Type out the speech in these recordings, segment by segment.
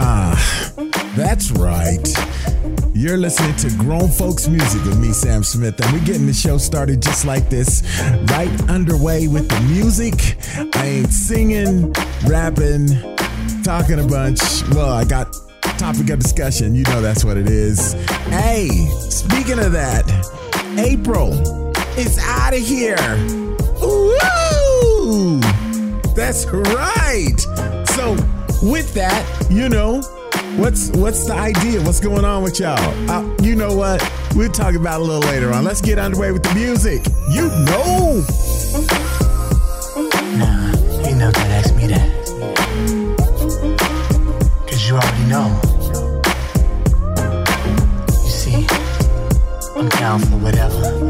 Ah, that's right. You're listening to Grown Folks Music with me, Sam Smith, and we're getting the show started just like this, right underway with the music. I ain't singing, rapping, talking a bunch. Well, I got topic of discussion. You know that's what it is. Hey, speaking of that, April is out of here. Woo! That's right. So with that, you know, what's what's the idea? What's going on with y'all? Uh, you know what? We'll talk about a little later on. Let's get underway with the music. You know. Nah, you know don't ask me that. Cause you already know. You see, I'm down for whatever.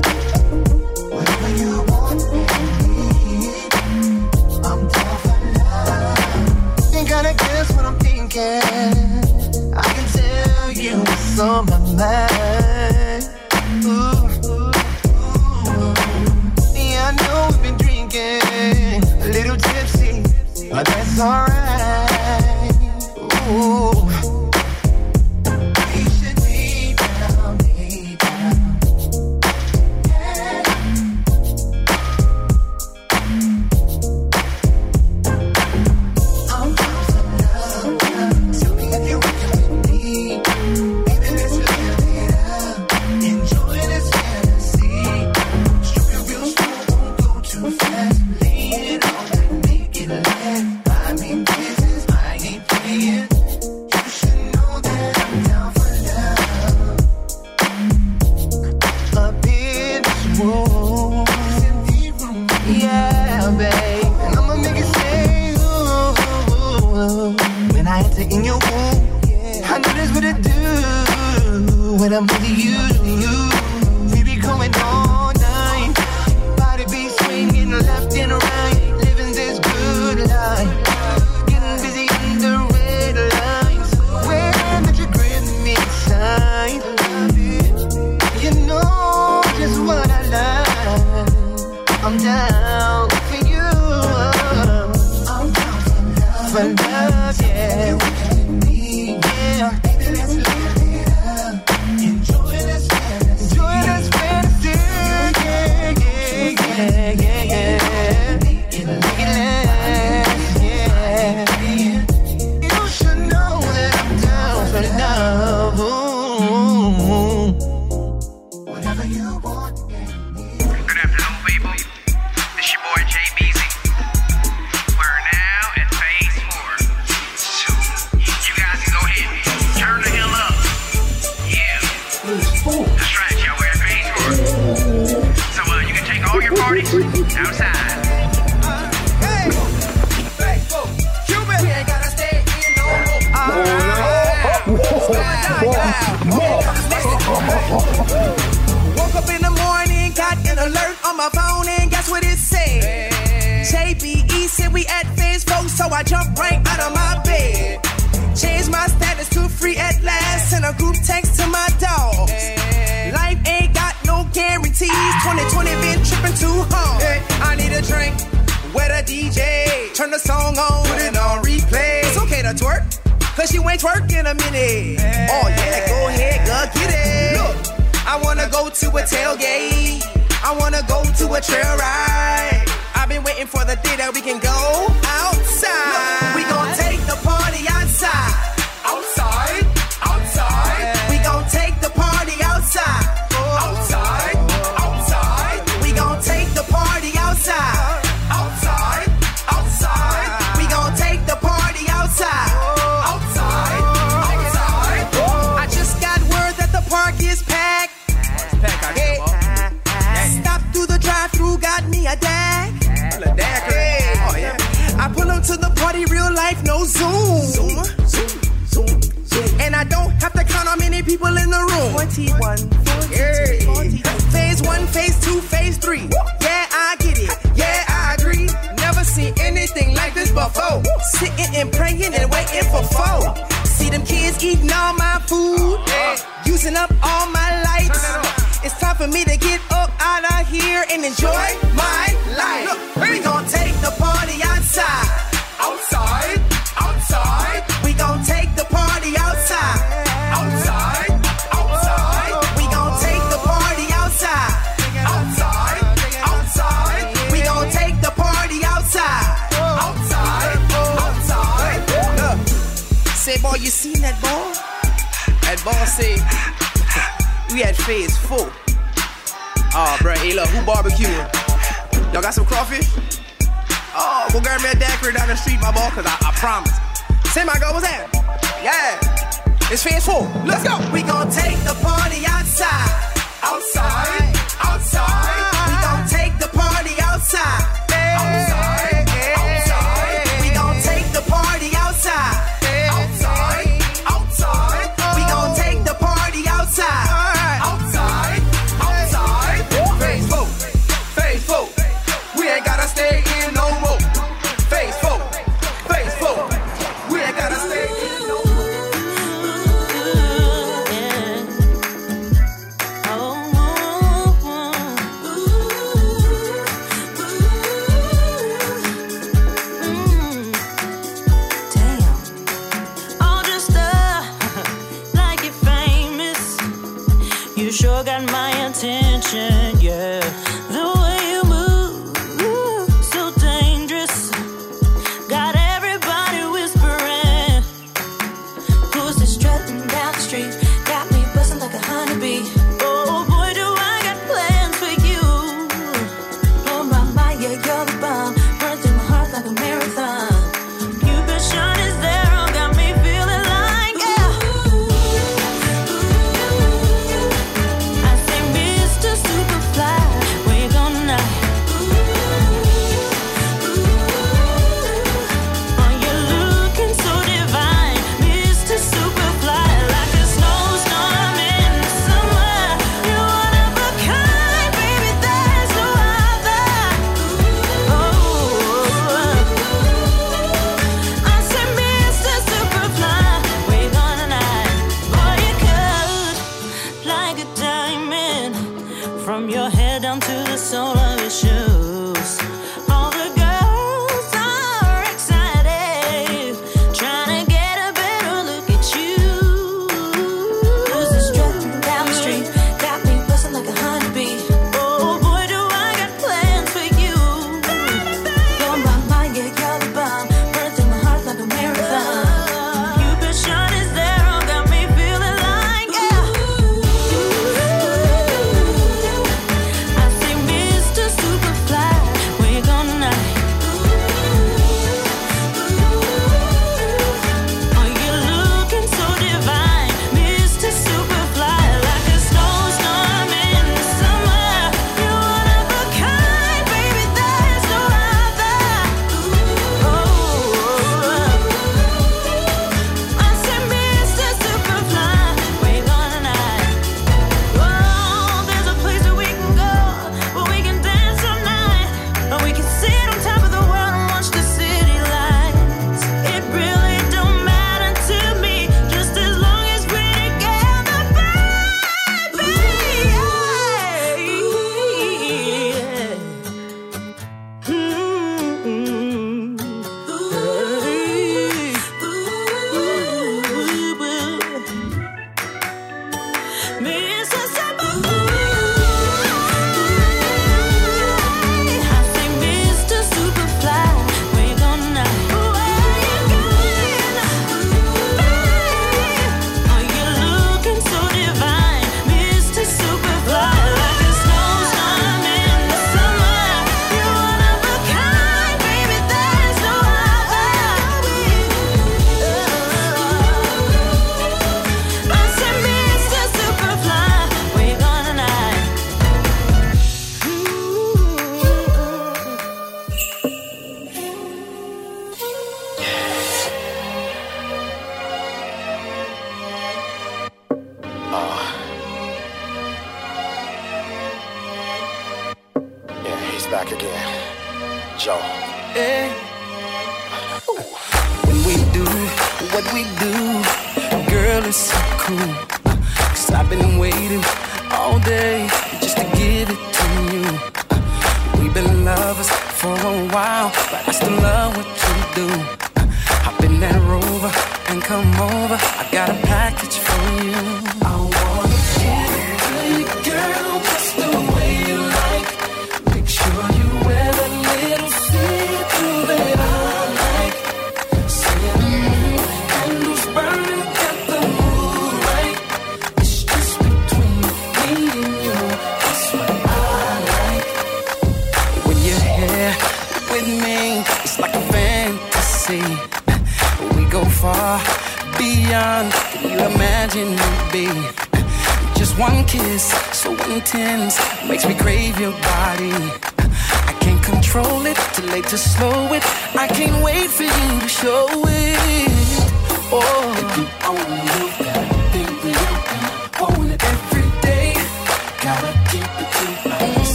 can. I can tell you what's on my mind. Ooh, ooh, ooh. Yeah, I know we've been drinking, a little tipsy, but that's alright. Ooh.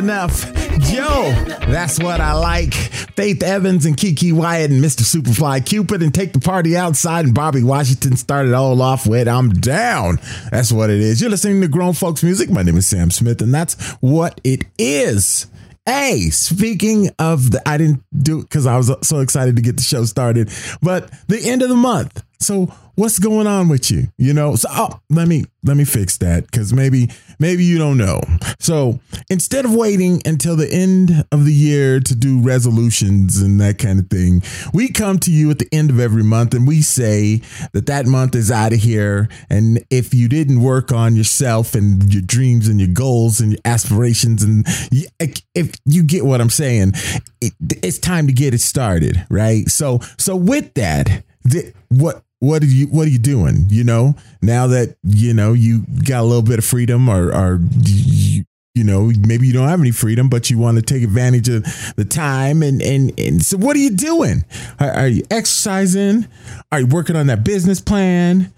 Enough. Joe, that's what I like. Faith Evans and Keke Wyatt and Mr. Superfly Cupid and Take the Party Outside and Bobby Washington started all off with I'm down. That's what it is. You're listening to Grown Folks Music. My name is Sam Smith, and that's what it is. Hey, speaking of the, I didn't do it because I was so excited to get the show started, but the end of the month. So what's going on with you? You know, so oh, let me let me fix that because maybe maybe you don't know. So instead of waiting until the end of the year to do resolutions and that kind of thing, we come to you at the end of every month and we say that that month is out of here. And if you didn't work on yourself and your dreams and your goals and your aspirations, and you, if you get what I'm saying, it, it's time to get it started, right? So so with that, the, what what are you what are you doing? You know now that you know you got a little bit of freedom or or you, you know maybe you don't have any freedom but you want to take advantage of the time and and, and so what are you doing? Are, are you exercising? Are you working on that business plan?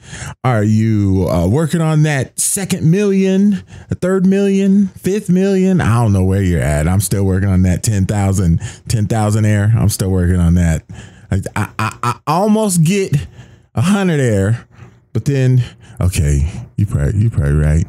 Are you uh, working on that second million a third million fifth million? I don't know where you're at. I'm still working on that 10,000 10,000 air. I'm still working on that. I, I, I, I almost get a hundred air, but then okay, you probably you probably right.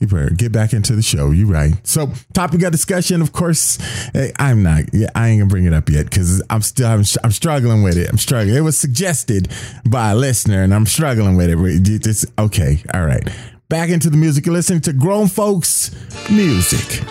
You probably get back into the show. You right. So topic of discussion, of course. eh, I'm not. Yeah, I ain't gonna bring it up yet because I'm still I'm, I'm struggling with it. I'm struggling. It was suggested by a listener, and I'm struggling with it. It's, okay. All right. Back into the music. Listening to grown folks music.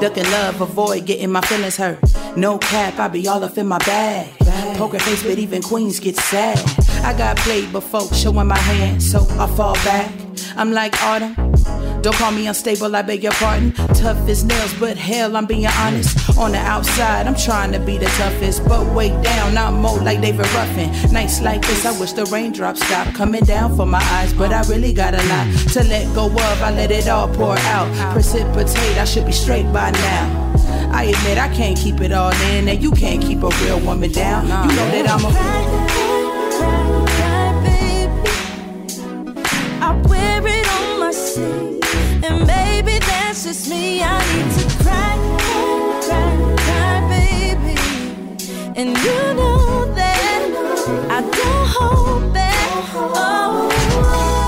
Ducking love, avoid getting my feelings hurt. No cap, I be all up in my bag. Poker face, but even queens get sad. I got played before, showing my hand, so I fall back. I'm like autumn. Don't call me unstable, I beg your pardon. Tough as nails, but hell, I'm being honest. On the outside, I'm trying to be the toughest, but way down, I'm more like David Ruffin. Nights like this, I wish the raindrops stop coming down from my eyes, but I really got a lot to let go of. I let it all pour out. Precipitate, I should be straight by now. I admit I can't keep it all in, and you can't keep a real woman down. You know that I'm a I wear it on my sleeve, just me. I need to cry, cry, cry, baby. And you know that I don't hold back. Oh.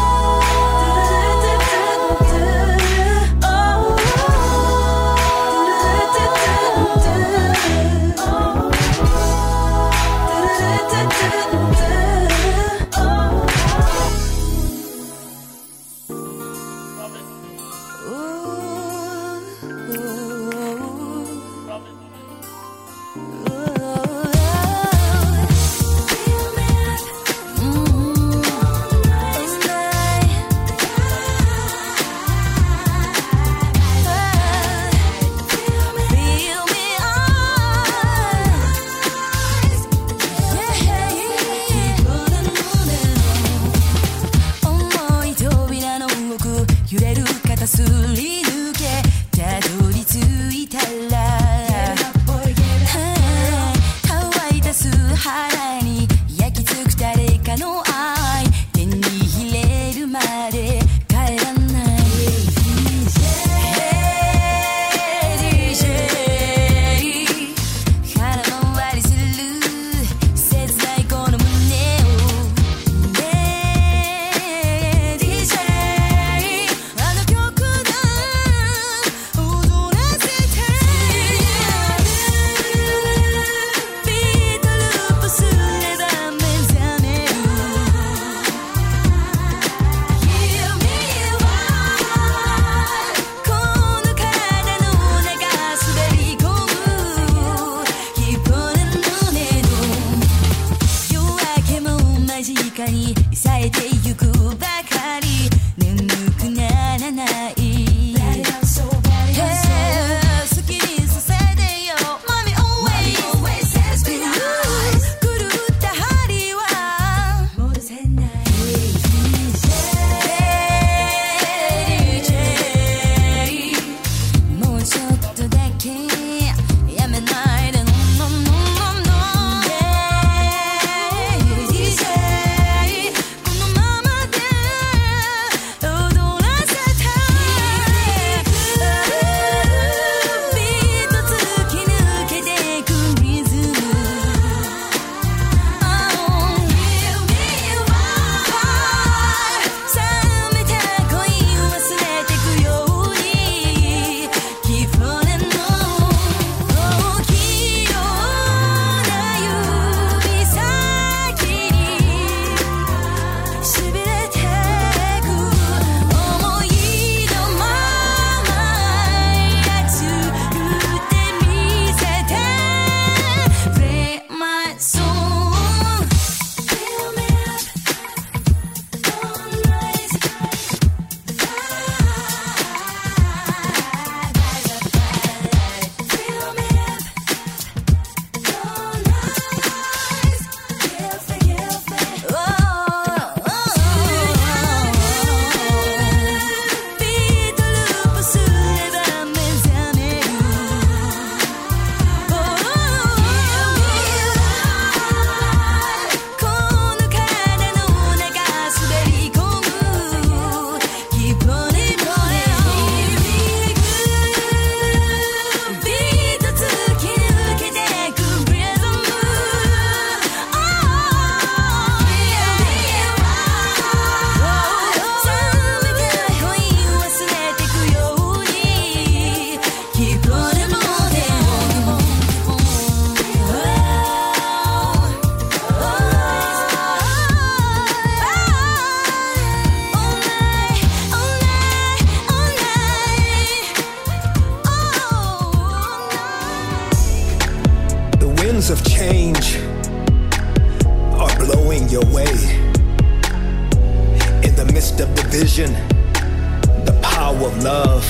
Love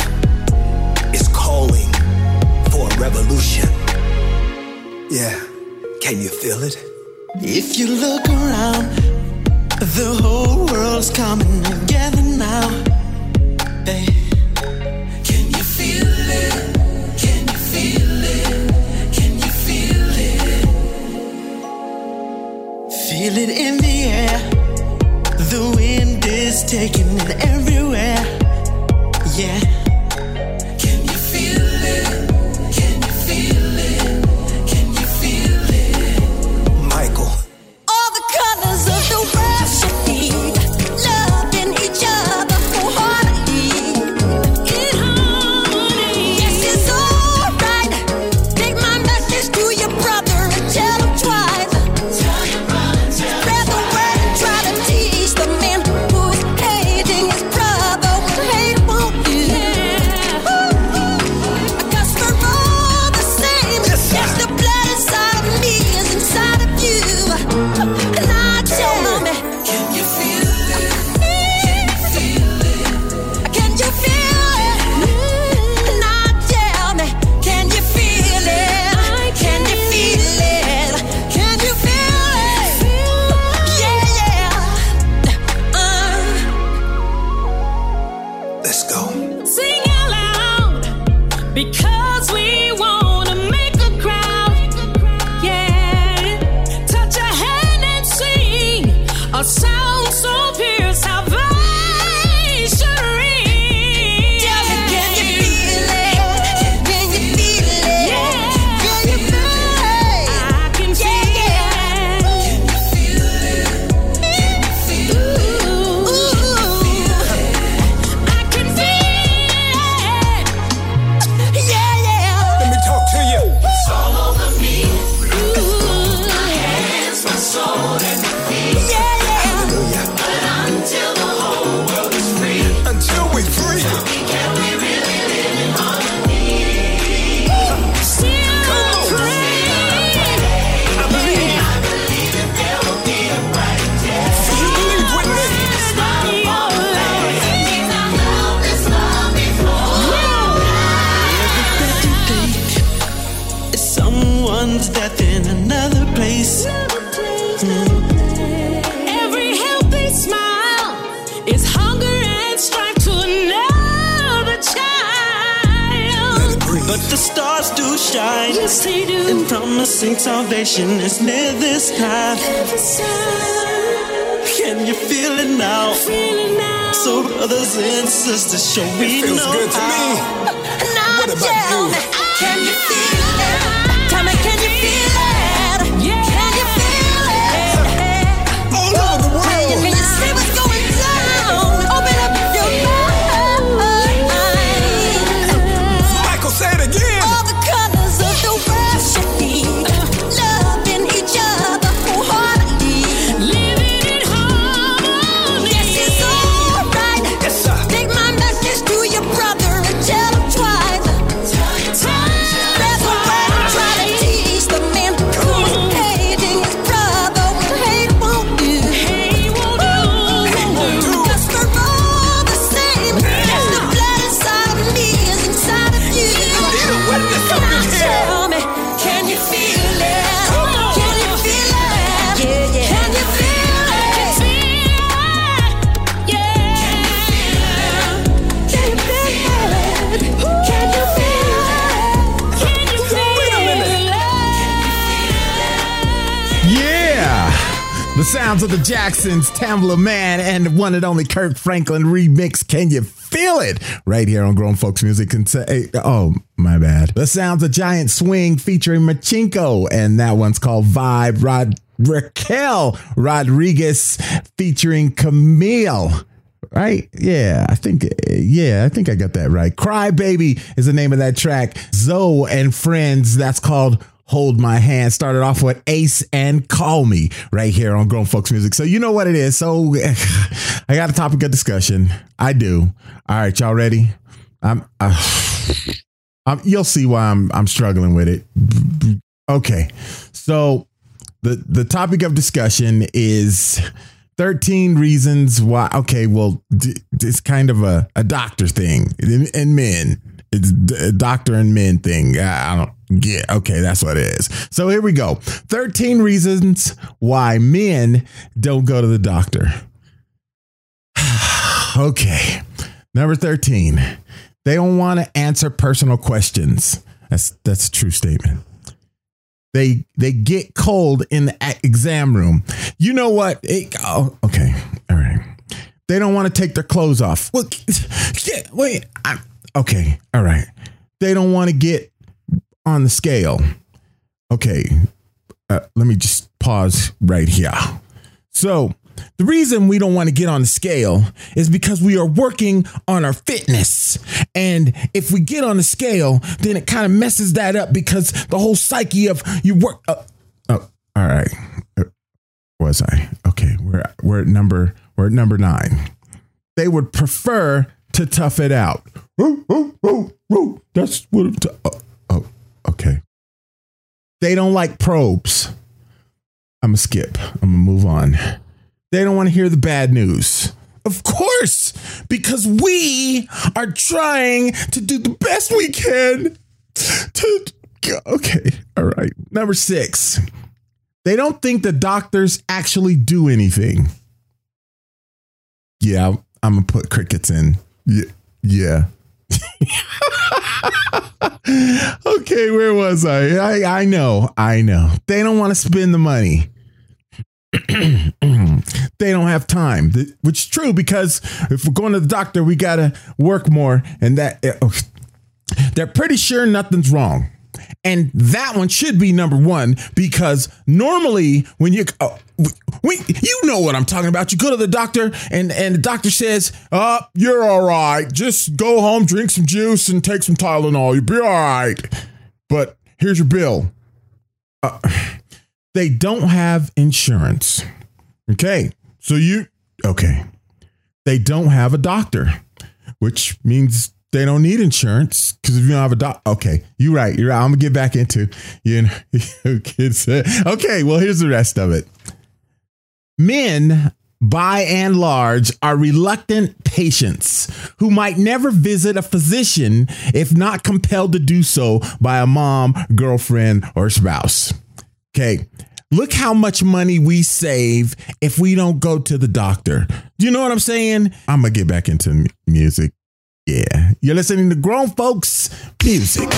is calling for a revolution. Yeah, can you feel it? If you look around, the whole world's coming together now. Hey. Can you feel it? Can you feel it? Can you feel it? Feel it in the air. The wind is taking it everywhere. Yeah. And promising salvation is near this time. Can you feel it now? Feel it now. So, brothers and sisters, show we Feels know good to how. me. Now What about you? Sounds of the Jacksons, Tamela Mann, and one and only Kirk Franklin remix. Can you feel it? Right here on Grown Folks Music. And say, oh, my bad. The sounds of Giant Swing featuring Machinko, and that one's called Vibe. Rod Raquel Rodriguez featuring Camille. Right? Yeah, I think yeah, I think I got that right. Cry Baby is the name of that track. Zoe and Friends, that's called Hold My Hand. Started off with Ace and Call Me right here on Grown Folks Music. So you know what it is. So I got a topic of discussion. I do. All right, y'all ready? I'm uh, um, you'll see why I'm I'm struggling with it. Okay, so the the topic of discussion is 13 reasons why. Okay, well, d- it's kind of a, a doctor thing in, in men. It's a doctor and men thing. I don't get. Okay, that's what it is. So here we go. 13 reasons why men don't go to the doctor. okay. Number 13. They don't want to answer personal questions. That's that's a true statement. They they get cold in the exam room. You know what? It, oh, okay. All right. They don't want to take their clothes off. Well, yeah, wait. I, okay. All right. They don't want to get on the scale. Okay. Uh, let me just pause right here. So, the reason we don't want to get on the scale is because we are working on our fitness. And if we get on the scale, then it kind of messes that up because the whole psyche of you work. Uh, oh, all right. Uh, Was I? Okay. We're, we're at number, we're at number nine. They would prefer to tough it out. Woo, woo, woo. That's what. T- oh, oh, okay. They don't like probes. I'm gonna skip. I'm gonna move on. They don't want to hear the bad news. Of course, because we are trying to do the best we can to. Okay, all right. Number six, they don't think the doctors actually do anything. Yeah, I'm gonna put crickets in. Yeah, yeah. okay, where was I? I I know, I know. They don't want to spend the money. they don't have time, which is true because if we're going to the doctor, we gotta work more, and that uh, they're pretty sure nothing's wrong. And that one should be number one because normally when you oh, we, you know what I'm talking about. You go to the doctor and and the doctor says, "Uh, you're all right. Just go home, drink some juice, and take some Tylenol. You'll be all right." But here's your bill. Uh, they don't have insurance. Okay, so you okay? They don't have a doctor, which means they don't need insurance because if you don't have a doc, okay, you're right. You're right. I'm gonna get back into you know, kids. Okay, well here's the rest of it. Men, by and large, are reluctant patients who might never visit a physician if not compelled to do so by a mom, girlfriend, or spouse. Okay. Look how much money we save if we don't go to the doctor. Do you know what I'm saying? I'm going to get back into music. Yeah. You're listening to Grown Folks Music.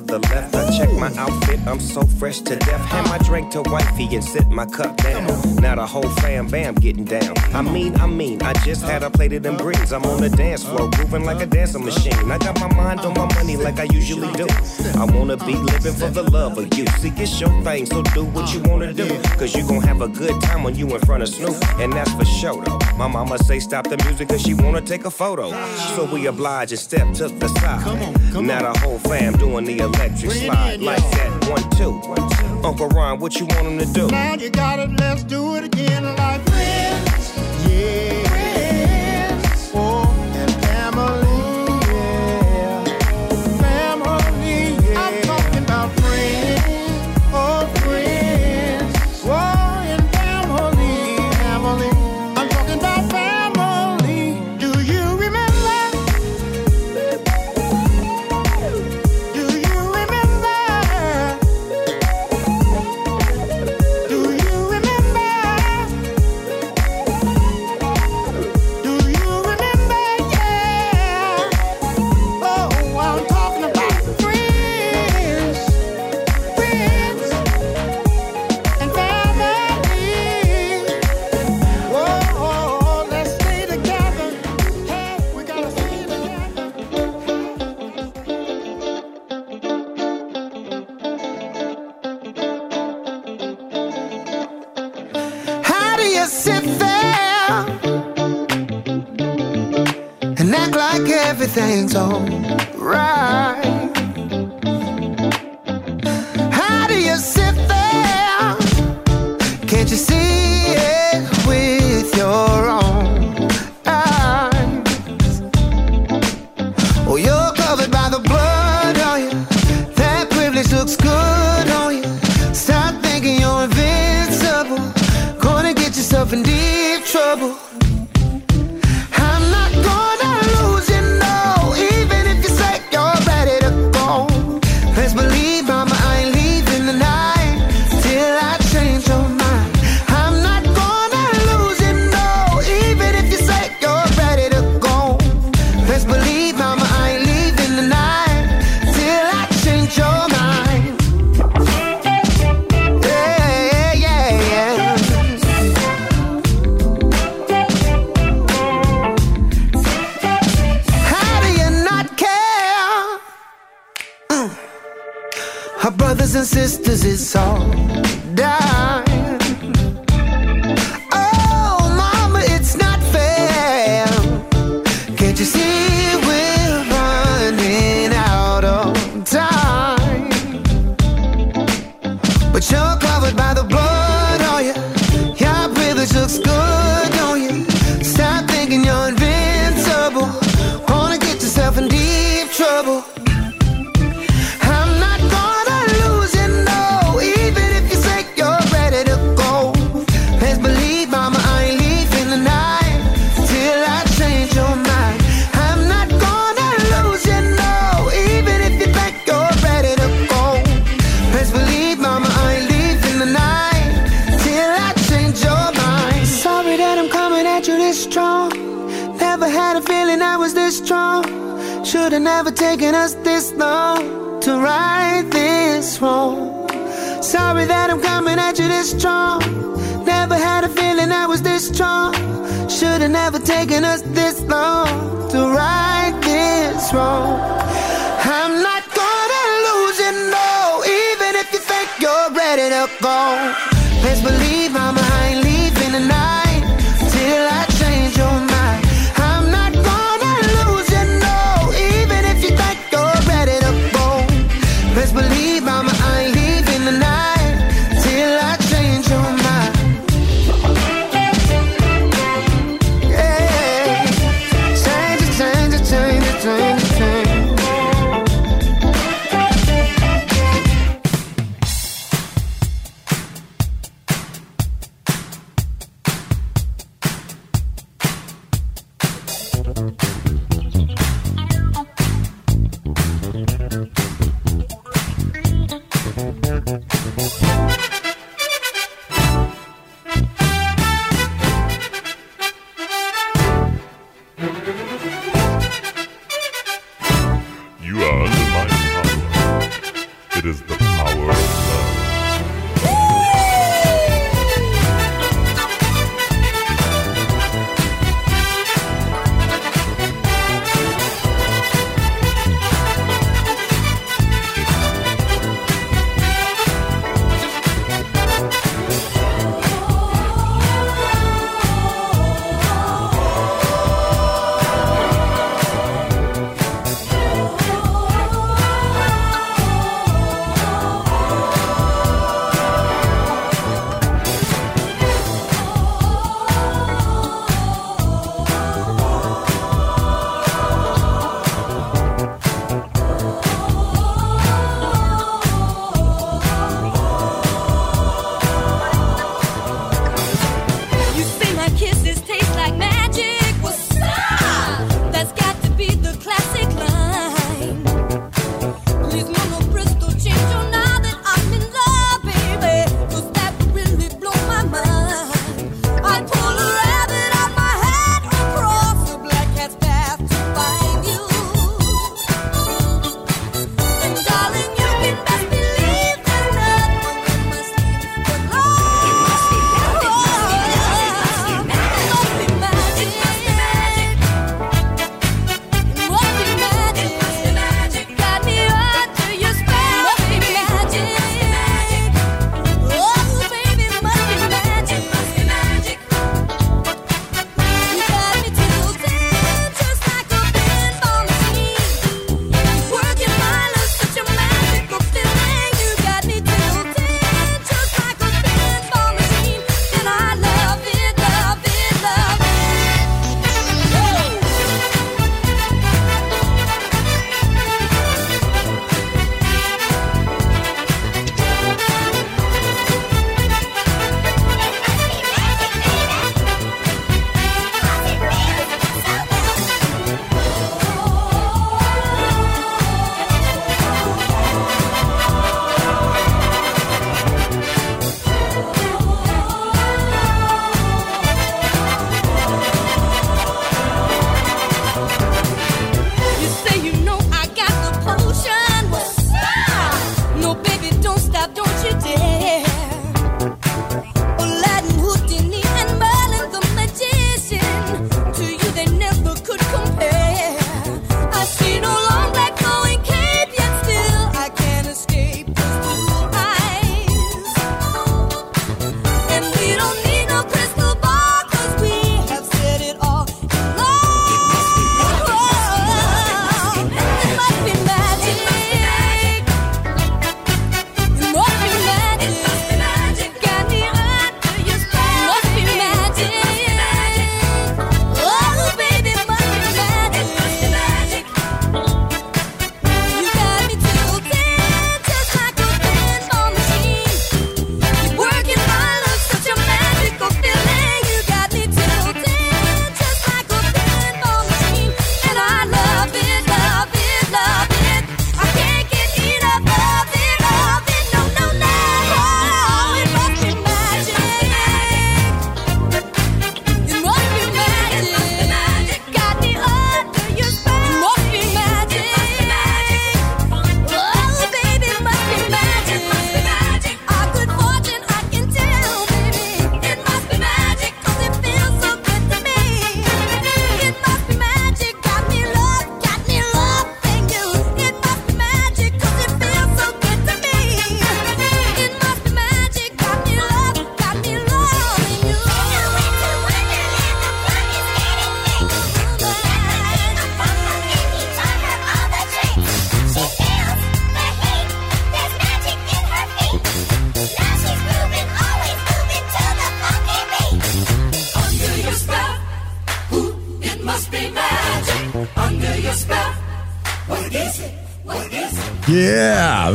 to the left. I check my outfit, I'm so fresh to death. Hand my drink to wifey and sit my cup down. Now the whole fam bam getting down. I mean, I mean, I just had a plate of them greens. I'm on the dance floor, grooving like a dancing machine. I got my mind on my money like I usually do. I wanna be living for the love of you. See, it's your thing, so do what you wanna do. Cause you gon' have a good time when you in front of Snoop, and that's for sure though. My mama say stop the music cause she wanna take a photo. So we oblige and step to the side. Come on, come now the whole fam doing the electric slide like that. One two. one, two. Uncle Ron, what you want him to do? Now you got it, let's do it again like friends. Yeah.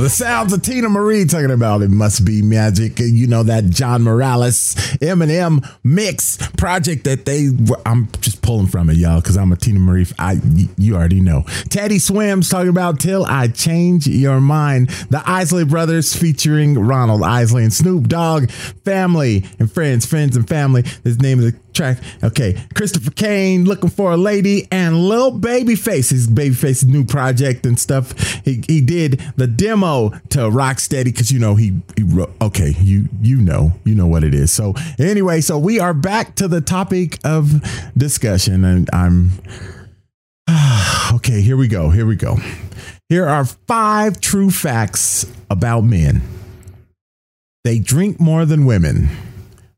The sounds of Teena Marie talking about it must be magic. You know that John Morales M+M mix project that they. I'm just pulling from it, y'all, because I'm a Teena Marie. I you already know. Teddy Swims talking about "Till I Change Your Mind." The Isley Brothers featuring Ronald Isley and Snoop Dogg, family and friends, friends and family. This name of the track. Okay, Christopher Kane looking for a lady and Lil Babyface, his Babyface's new project and stuff. He he did the demo to Rocksteady because you know he he wrote. Okay, you you know you know what it is. So anyway, so we are back to the topic of discussion, and I'm okay. Here we go. Here we go. Here are five true facts about men. They drink more than women.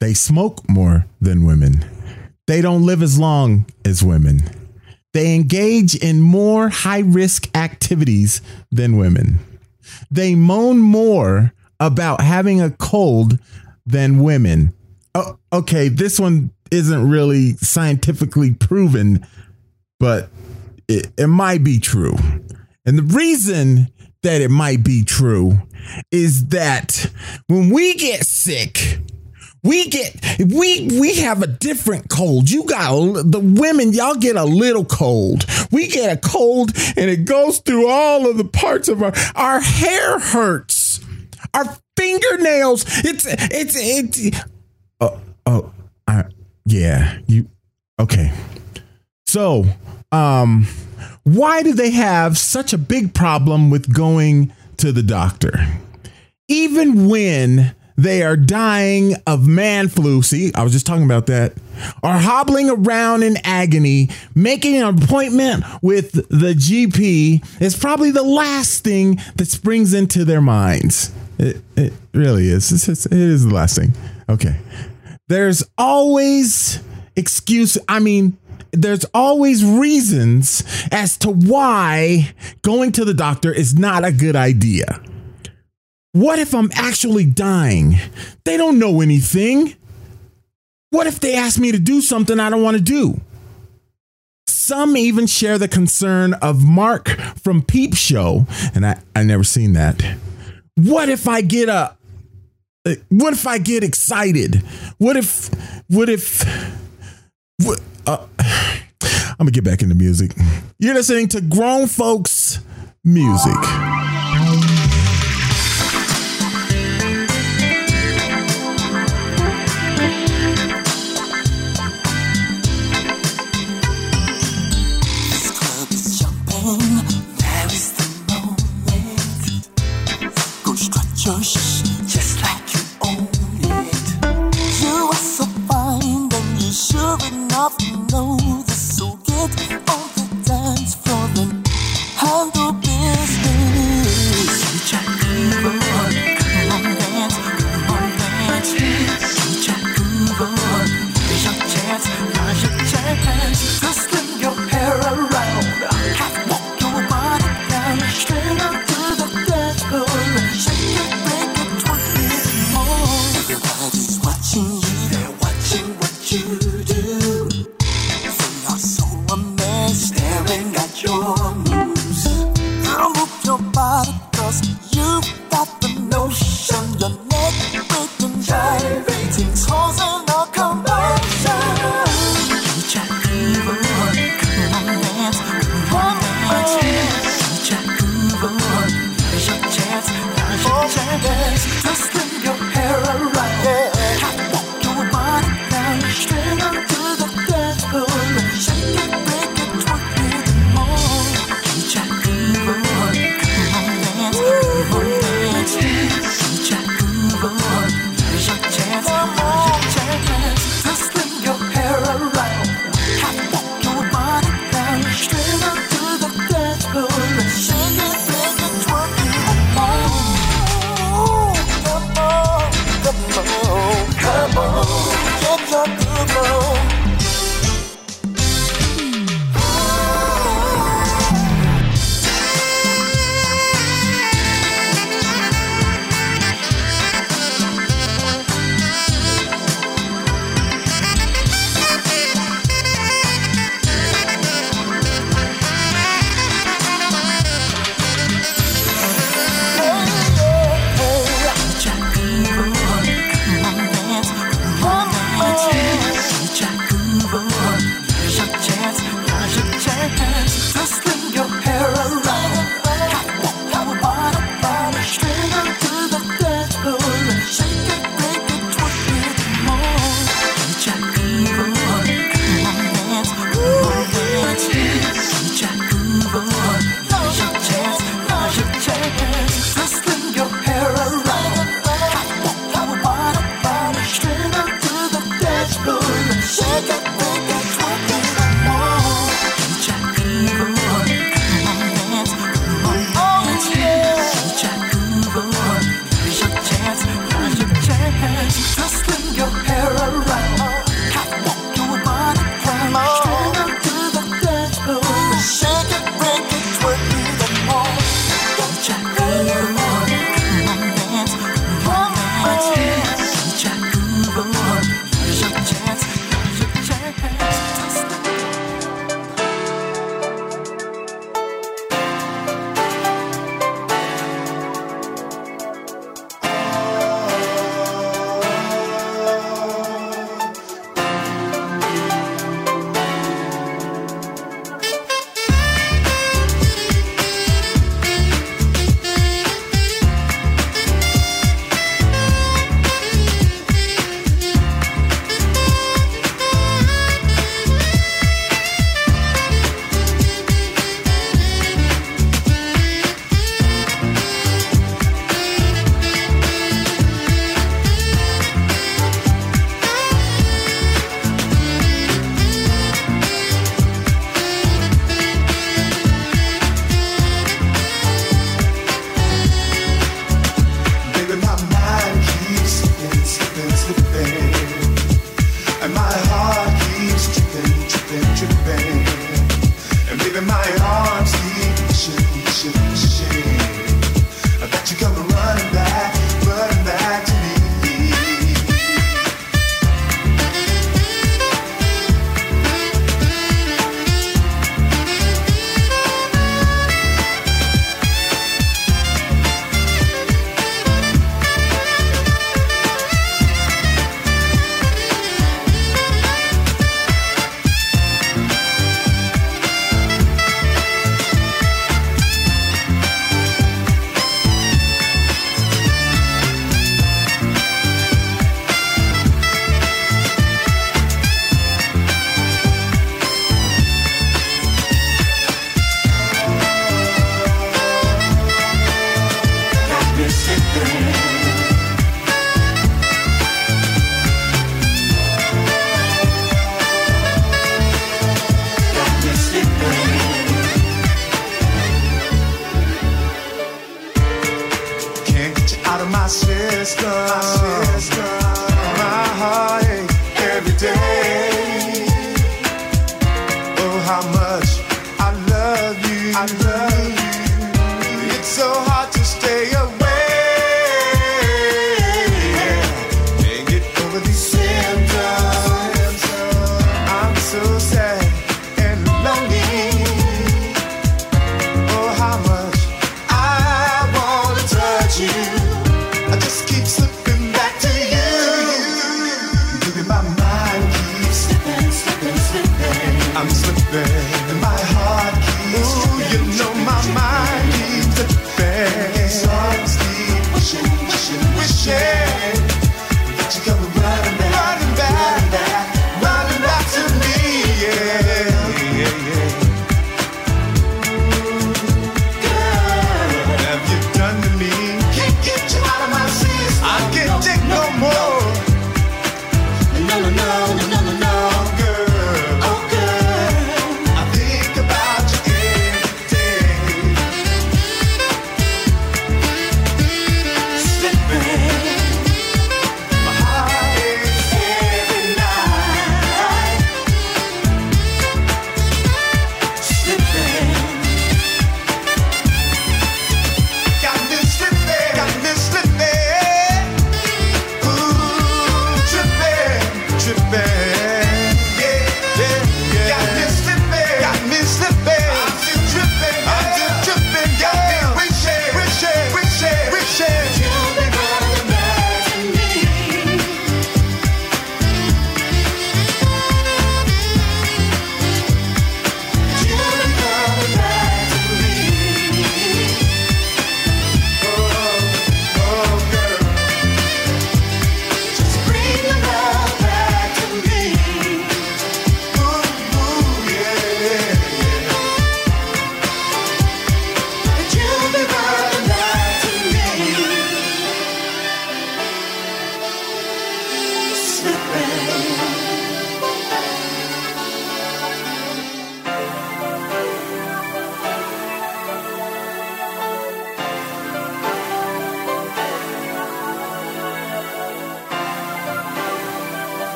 They smoke more than women. They don't live as long as women. They engage in more high risk activities than women. They moan more about having a cold than women. Oh, okay, this one isn't really scientifically proven, but it, it might be true. And the reason that it might be true is that when we get sick, we get we we have a different cold. You got the women, y'all get a little cold. We get a cold, and it goes through all of the parts of our our hair hurts, our fingernails. It's it's it's. Oh oh, I, yeah. You okay? So, um, why do they have such a big problem with going to the doctor? Even when they are dying of man flu. See, I was just talking about that. Are hobbling around in agony, making an appointment with the GP is probably the last thing that springs into their minds. It, it really is. It's, it's, it is the last thing. Okay. There's always excuse. I mean, there's always reasons as to why going to the doctor is not a good idea. What if I'm actually dying? They don't know anything. What if they ask me to do something I don't want to do? Some even share the concern of Mark from Peep Show, and I, I never seen that. What if I get a uh, what if I get excited? What if what if what, uh, I'm gonna get back into music. You're listening to grown folks music. muchos.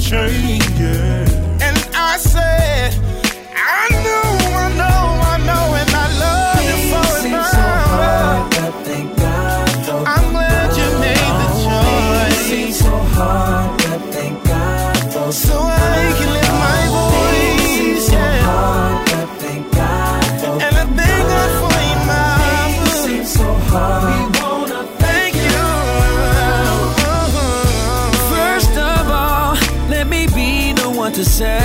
Stranger. To say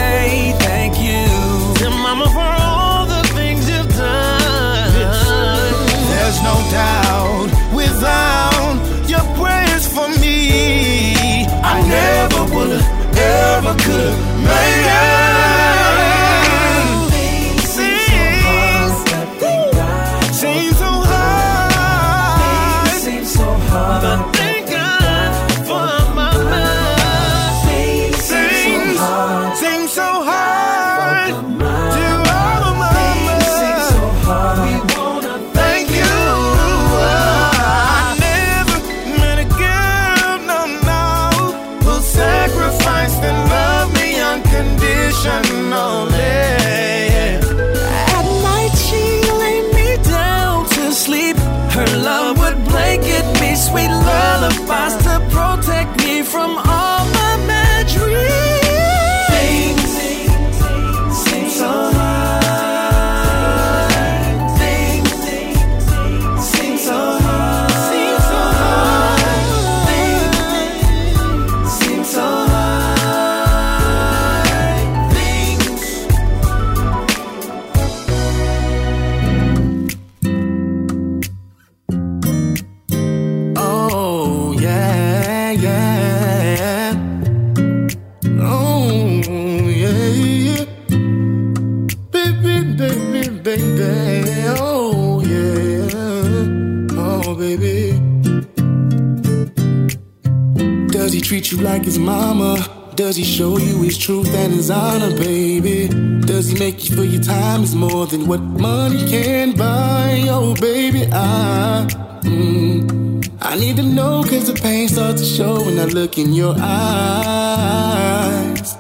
you like his mama? Does he show you his truth and his honor, baby? Does he make you feel your time is more than what money can buy? Oh, baby, I. Mm, I need to know cause the pain starts to show when I look in your eyes.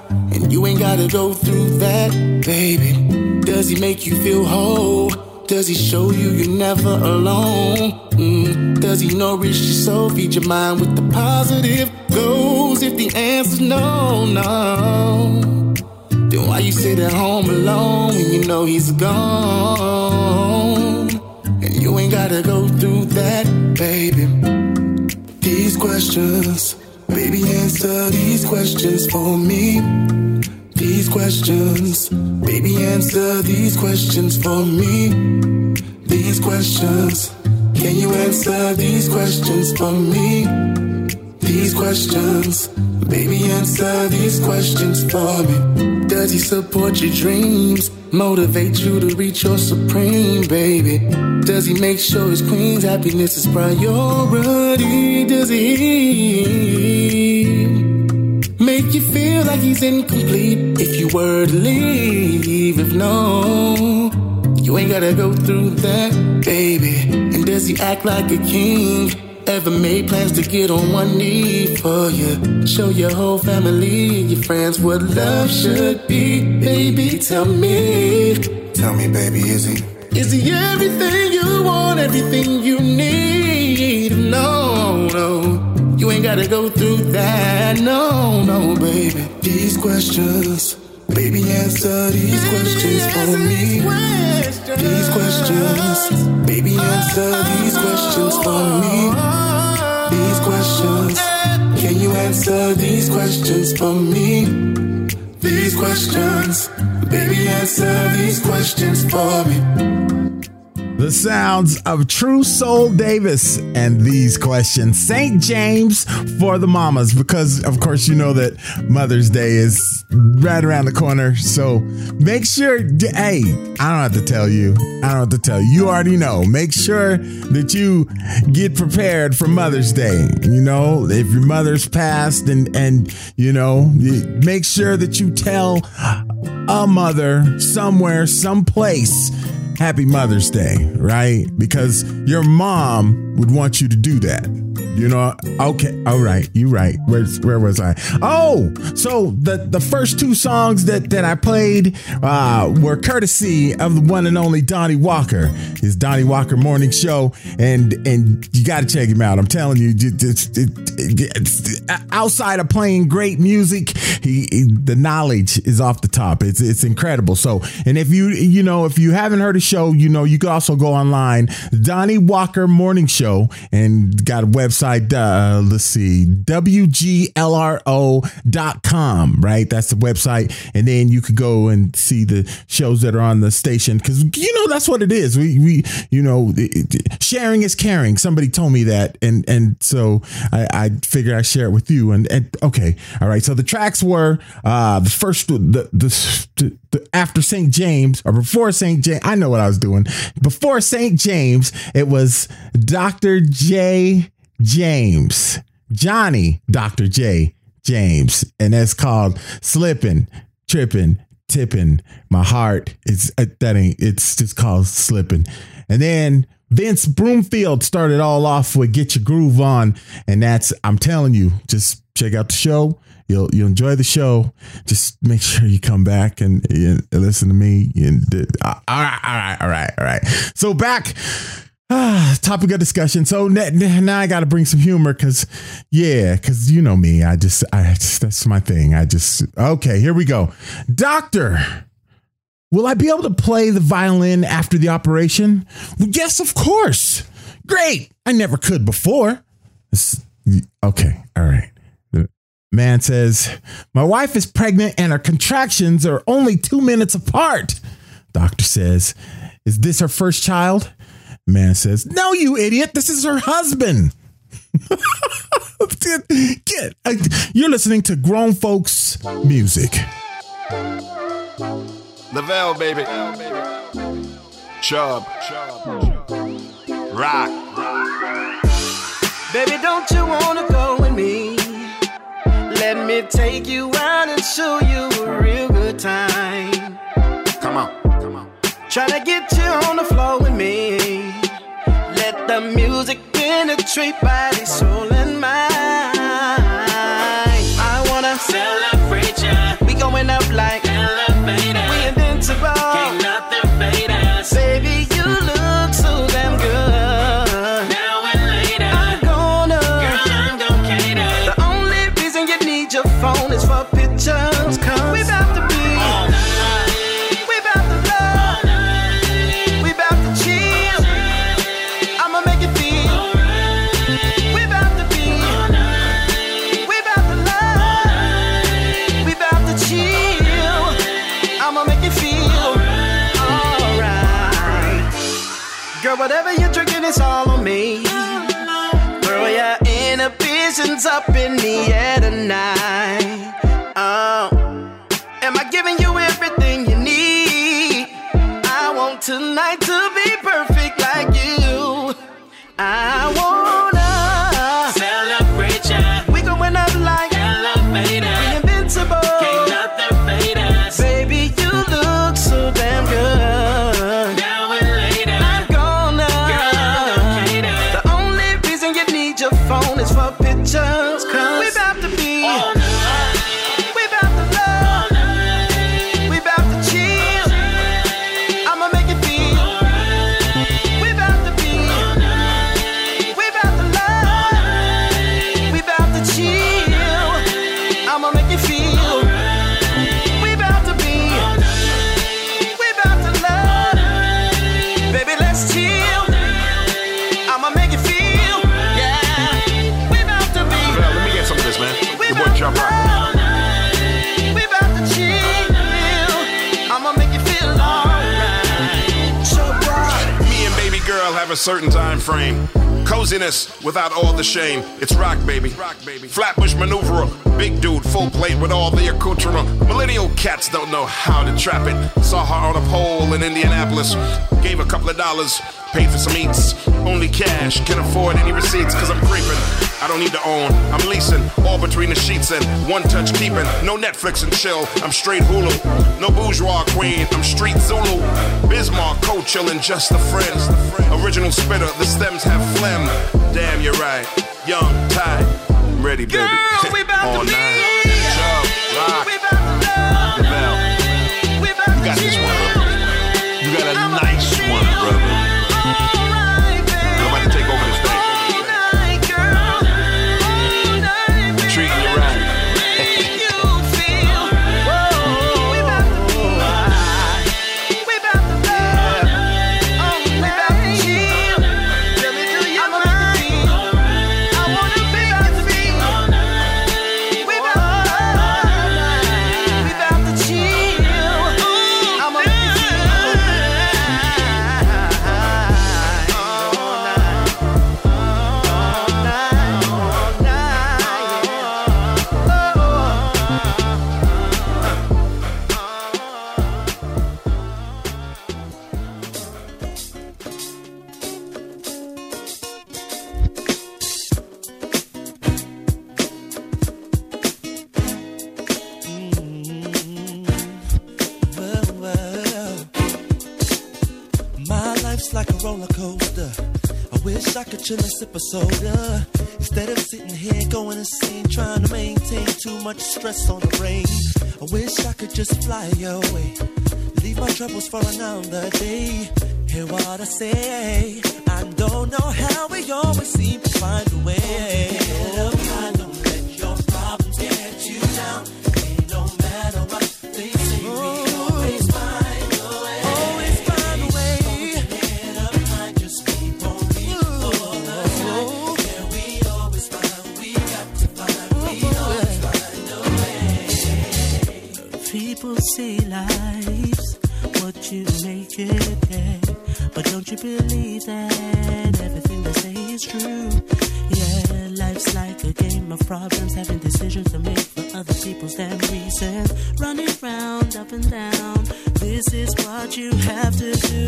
And you ain't gotta go through that, baby. Does he make you feel whole? Does he show you you're never alone? Mm, does he nourish your soul, feed your mind with the positive? The answer's no, no, then why you sit at home alone when you know he's gone? And you ain't gotta go through that, baby. These questions, baby, answer these questions for me. These questions, baby, answer these questions for me. These questions, can you answer these questions for me? These questions, baby, answer these questions for me. Does he support your dreams? Motivate you to reach your supreme, baby. Does he make sure his queen's happiness is priority? Does he make you feel like he's incomplete if you were to leave? If no, you ain't gotta go through that, baby. And does he act like a king? Ever made plans to get on one knee for you? Show your whole family, and your friends what love should be. Baby, tell me. Tell me, baby, is he? Is he everything you want, everything you need? No, no. You ain't gotta go through that. No, no, baby. These questions. Baby, answer these questions for me. These questions. Baby, answer these questions for me. These questions. Can you answer these questions for me? These questions. Baby, answer these questions for me. The sounds of True Soul Davis and these questions. St. James for the mamas, because of course you know that Mother's Day is right around the corner. So make sure, hey, I don't have to tell you. I don't have to tell you. You already know. Make sure that you get prepared for Mother's Day. You know, if your mother's passed and, and, you know, make sure that you tell a mother somewhere, someplace Happy Mother's Day, right? Because your mom would want you to do that. You know, okay, all right, you right. Where's where was I? Oh, so the the first two songs that that I played uh, were courtesy of the one and only Donnie Walker, his Donnie Walker Morning Show, and and you got to check him out. I'm telling you, just- it- it- outside of playing great music, he, he- the knowledge is off the top. It's it's incredible. So, and if you you know if you haven't heard a show, you know you can also go online, Donnie Walker Morning Show, and got a website. Uh, let's see, wglro.com. Right, that's the website, and then you could go and see the shows that are on the station because you know that's what it is. We we you know sharing is caring. Somebody told me that, and and so I, I figured I'd share it with you. And and okay, all right. So the tracks were uh the first the the, the, the after St. James or before St. James. I know what I was doing before St. James. It was Dr. J. James, Johnny Dr. J. James, and that's called Slipping, Tripping, Tipping. My heart is uh, that ain't. It's just called Slipping, and then. Vince Broomfield started all off with "Get Your Groove On," and that's I'm telling you, just check out the show. You'll you'll enjoy the show. Just make sure you come back and, and listen to me. And uh, all right, all right, all right, all right. So back. Ah, topic of discussion. So now I got to bring some humor because, yeah, because you know me. I just, I just, that's my thing. I just, okay, here we go. Doctor, will I be able to play the violin after the operation? Well, yes, of course. Great. I never could before. This- Okay, all right. The man says, My wife is pregnant and her contractions are only two minutes apart. Doctor says, Is this her first child? Man says, No, you idiot. This is her husband. Get, you're listening to grown folks music. Lavelle, baby. Chubb. Rock. Baby, don't you wanna go with me? Let me take you out and show you a real good time. Come on, come on. Tryna get you on the floor with me. The music penetrate body, soul, and mind. Whatever you're drinking, it's all on me. Throw your inhibitions up in the air tonight. Oh. Am I giving you everything you need? I want tonight to be perfect like you. I wanna a certain time frame. Coziness without all the shame. It's rock, baby. Rock, baby. Flatbush maneuverer. Big dude, full plate with all the accoutrement. Millennial cats don't know how to trap it. Saw her on a pole in Indianapolis. Gave a couple of dollars. Paid for some eats. Only cash. Can afford any receipts cause I'm creeping. I don't need to own. I'm leasing, all between the sheets and one touch keeping. No Netflix and chill, I'm straight Hulu. No bourgeois queen, I'm street Zulu. Bismarck, co chillin', just the friends. Original spitter, the stems have phlegm. Damn, you're right. Young, tight, I'm ready, baby. Girl, we about all to night. rock, we about to. You got this one, brother. You got a nice one, brother. should I sip a soda? Instead of sitting here going insane, trying to maintain too much stress on the brain. I wish I could just fly away, leave my troubles for another day. Hear what I say? I don't know how we always seem to find a way. see life's what you make it yeah. But don't you believe that everything they say is true? Yeah, life's like a game of problems, having decisions to make for other people's damn reasons. Running round, up and down, this is what you have to do.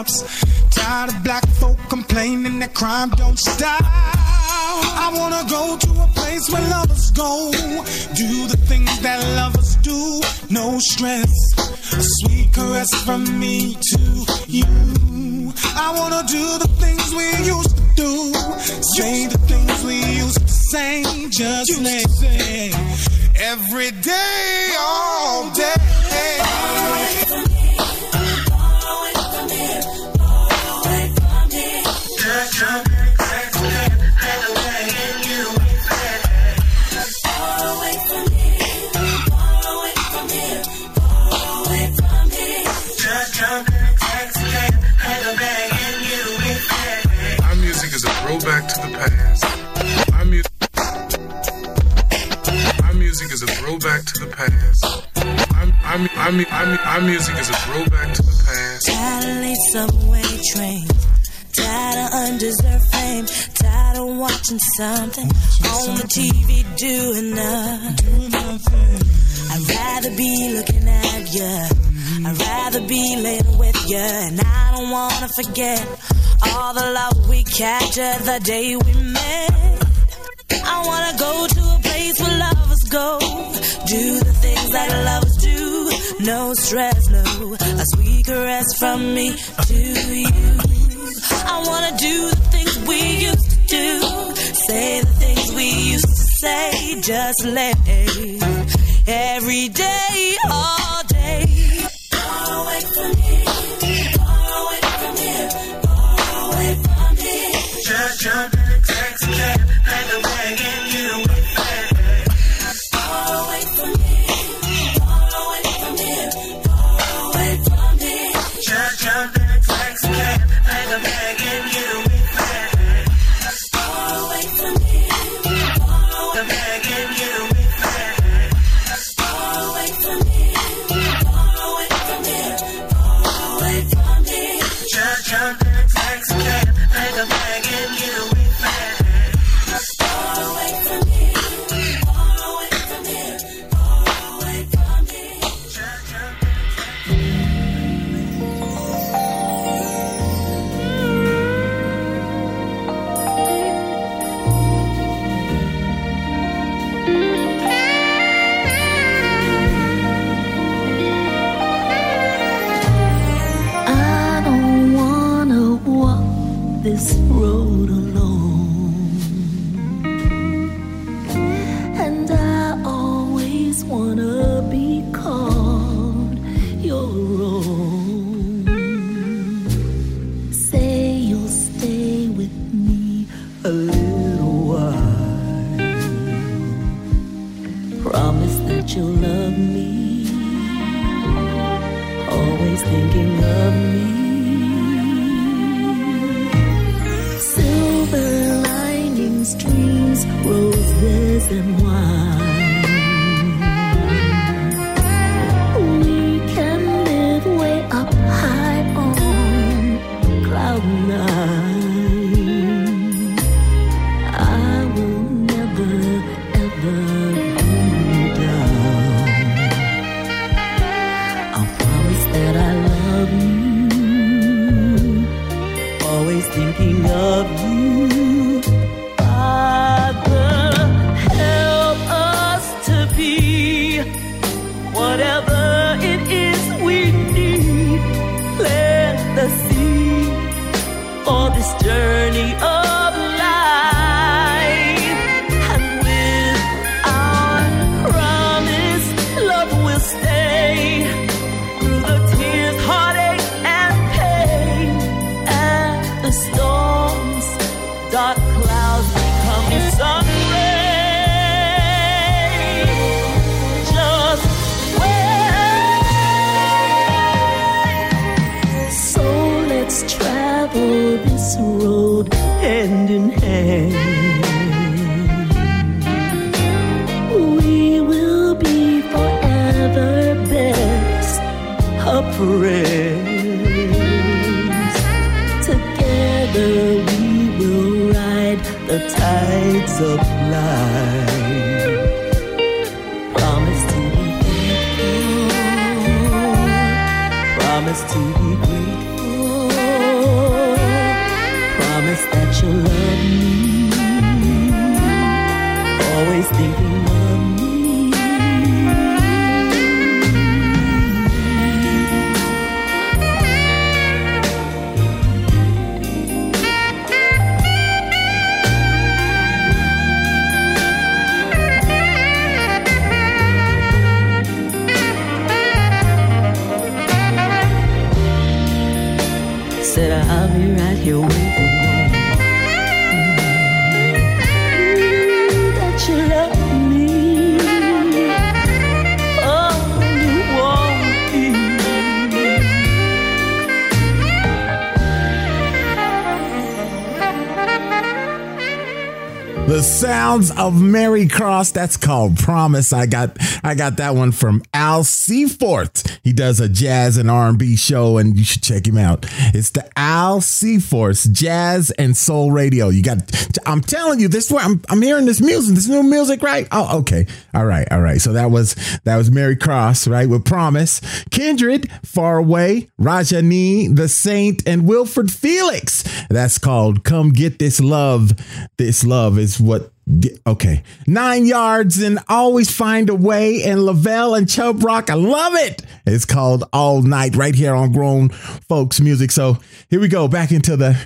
cops. Tired of black folk complaining that crime don't stop. watching something on the TV doing nothing. I'd rather be looking at you. I'd rather be laying with you. And I don't wanna forget all the love we captured the day we met. I wanna go to a place where lovers go. Do the things that lovers do. No stress, no. A sweet caress from me just lay. Of Mary Cross. That's called Promise. I got I got that one from Al Seaforth. He does a jazz and R&B show and you should check him out. It's the Al Seaforth Jazz and Soul Radio. You got I'm telling you this way I'm I'm hearing this music, this new music, right? Oh, okay. All right. All right. So that was that was Mary Cross, right? With Promise. Kindred, Far Away, Rajani, The Saint and Wilfred Felix. That's called Come Get This Love. This love is what okay. Nine yards and always find a way and lavelle and chubb rock. I love it. It's called all night right here on grown folks music. So here we go back into the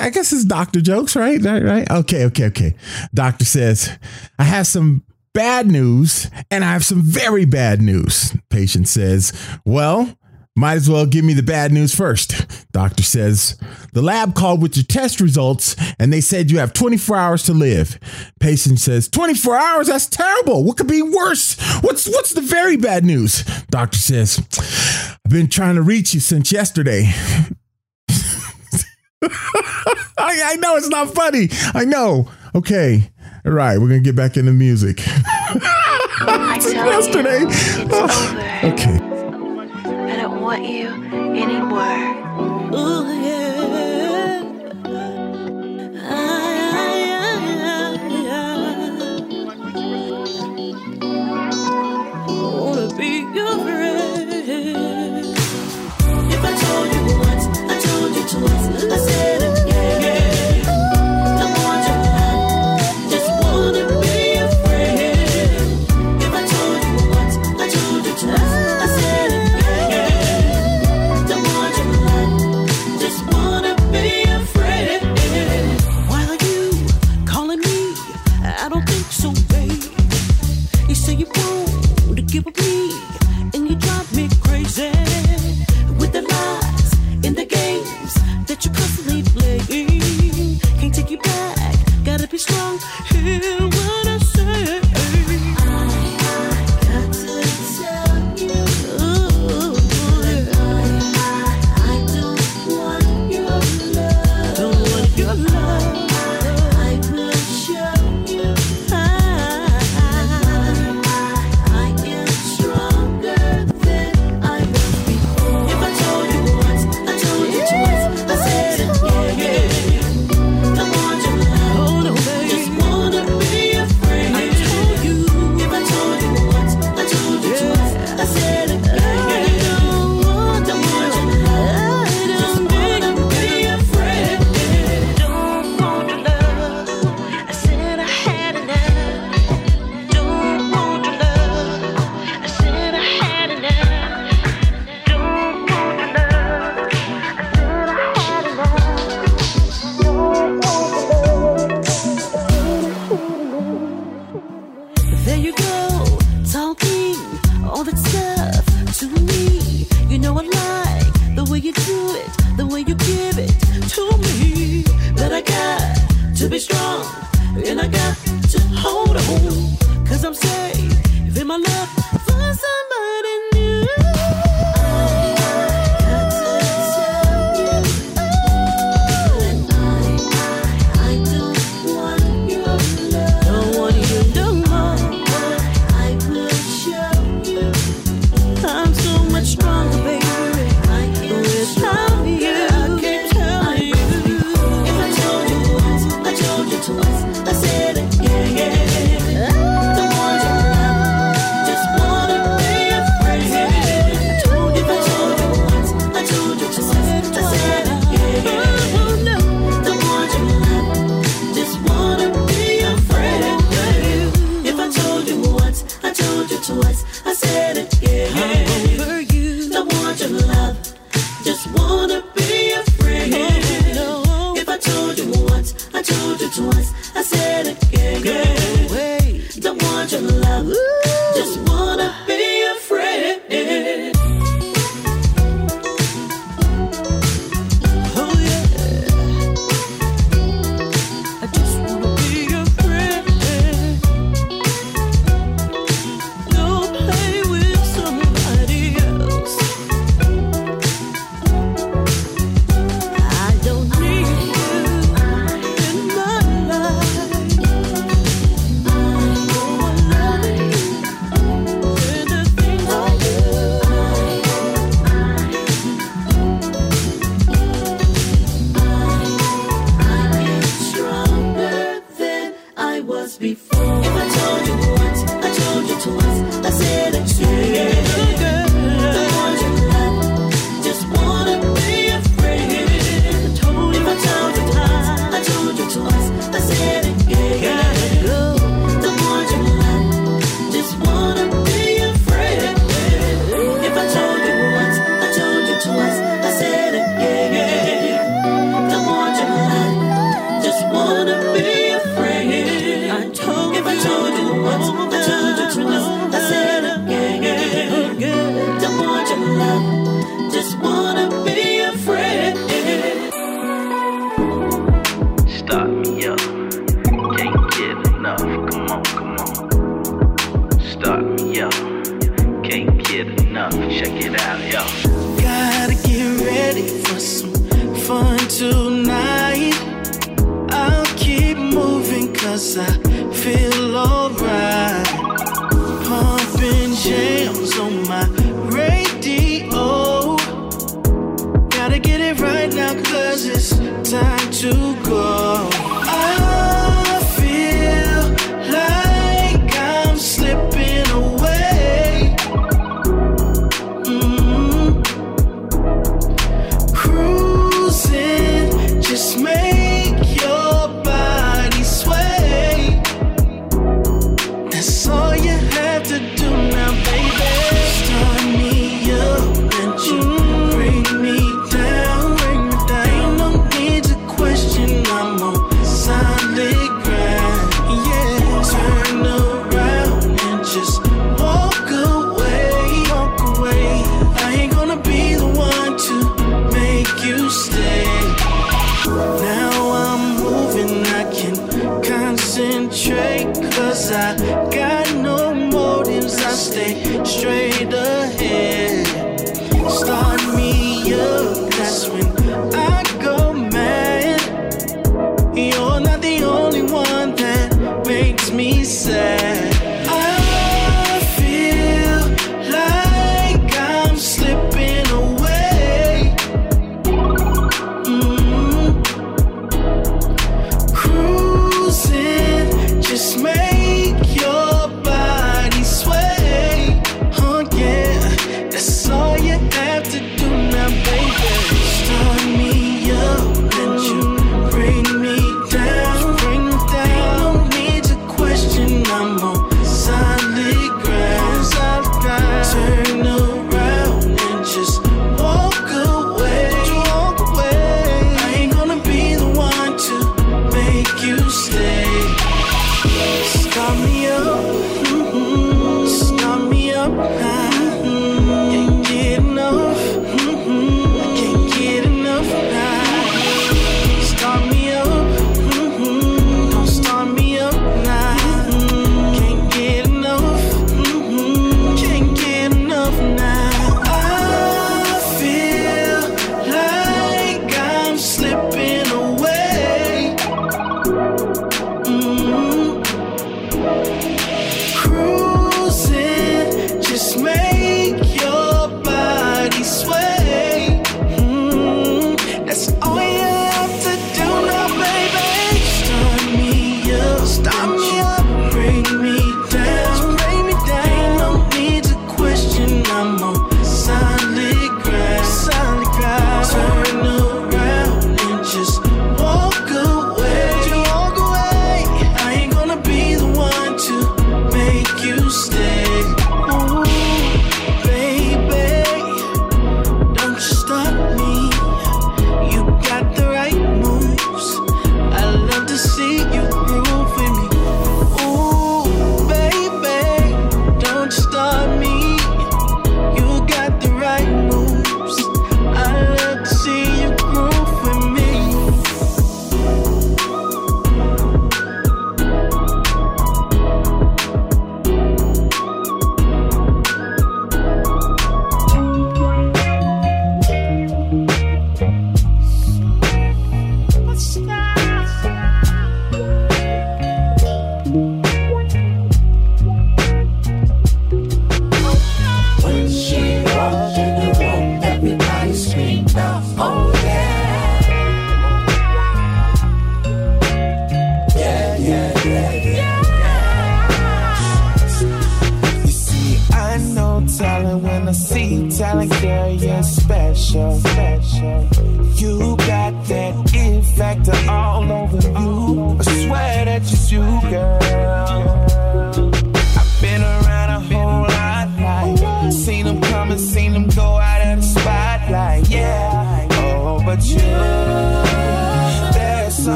i guess it's doctor jokes right? Right right? Okay okay okay. Doctor says i have some bad news and i have some very bad news patient says. Well might as well give me the bad news first. Doctor says, the lab called with your test results and they said you have 24 hours to live. Patient says, 24 hours? That's terrible. What could be worse? What's what's the very bad news? Doctor says, I've been trying to reach you since yesterday. I, I know it's not funny. I know. Okay. All right, we're gonna get back into music. Yesterday. Oh, okay. I want you anymore. Ooh, yeah. I wanna be your friend. If I told you once, I told you twice, I said be strong. Hear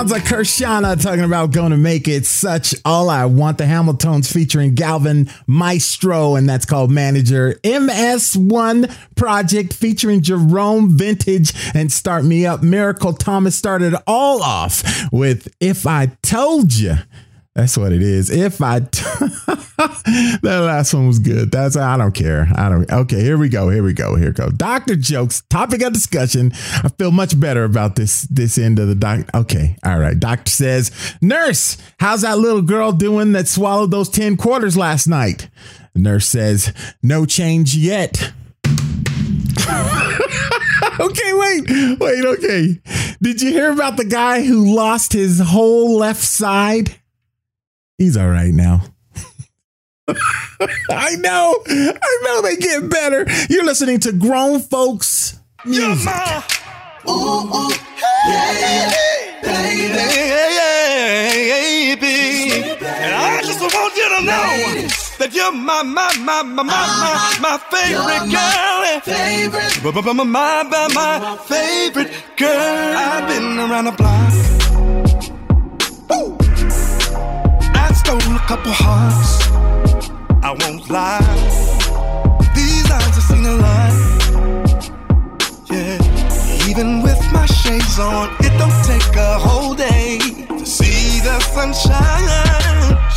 sounds like Kershana talking about going to make it such all I want. The Hamiltons featuring Galvin Maestro, and that's called Manager MS1 Project featuring Jerome Vintage and Start Me Up. Miracle Thomas started all off with If I Told You. That's what it is. If I that last one was good. That's I don't care. I don't okay, here we go. Here we go. Here we go. Doctor jokes, topic of discussion. I feel much better about this this end of the doc. Okay. All right. Doctor says, Nurse, how's that little girl doing that swallowed those 10 quarters last night? Nurse says, No change yet. okay, wait, wait, okay. Did you hear about the guy who lost his whole left side? He's all right now. I know, I know they get better. You're listening to grown folks music. Ooh, ooh, yeah, baby. And I just want you to know that you're my, my, my, my, my, ah, my, my favorite girl. Favorite. My, my, my, my, my favorite girl. I've been around the block. Stole a couple hearts. I won't lie. These eyes have seen a lot. Yeah. Even with my shades on, it don't take a whole day to see the sunshine.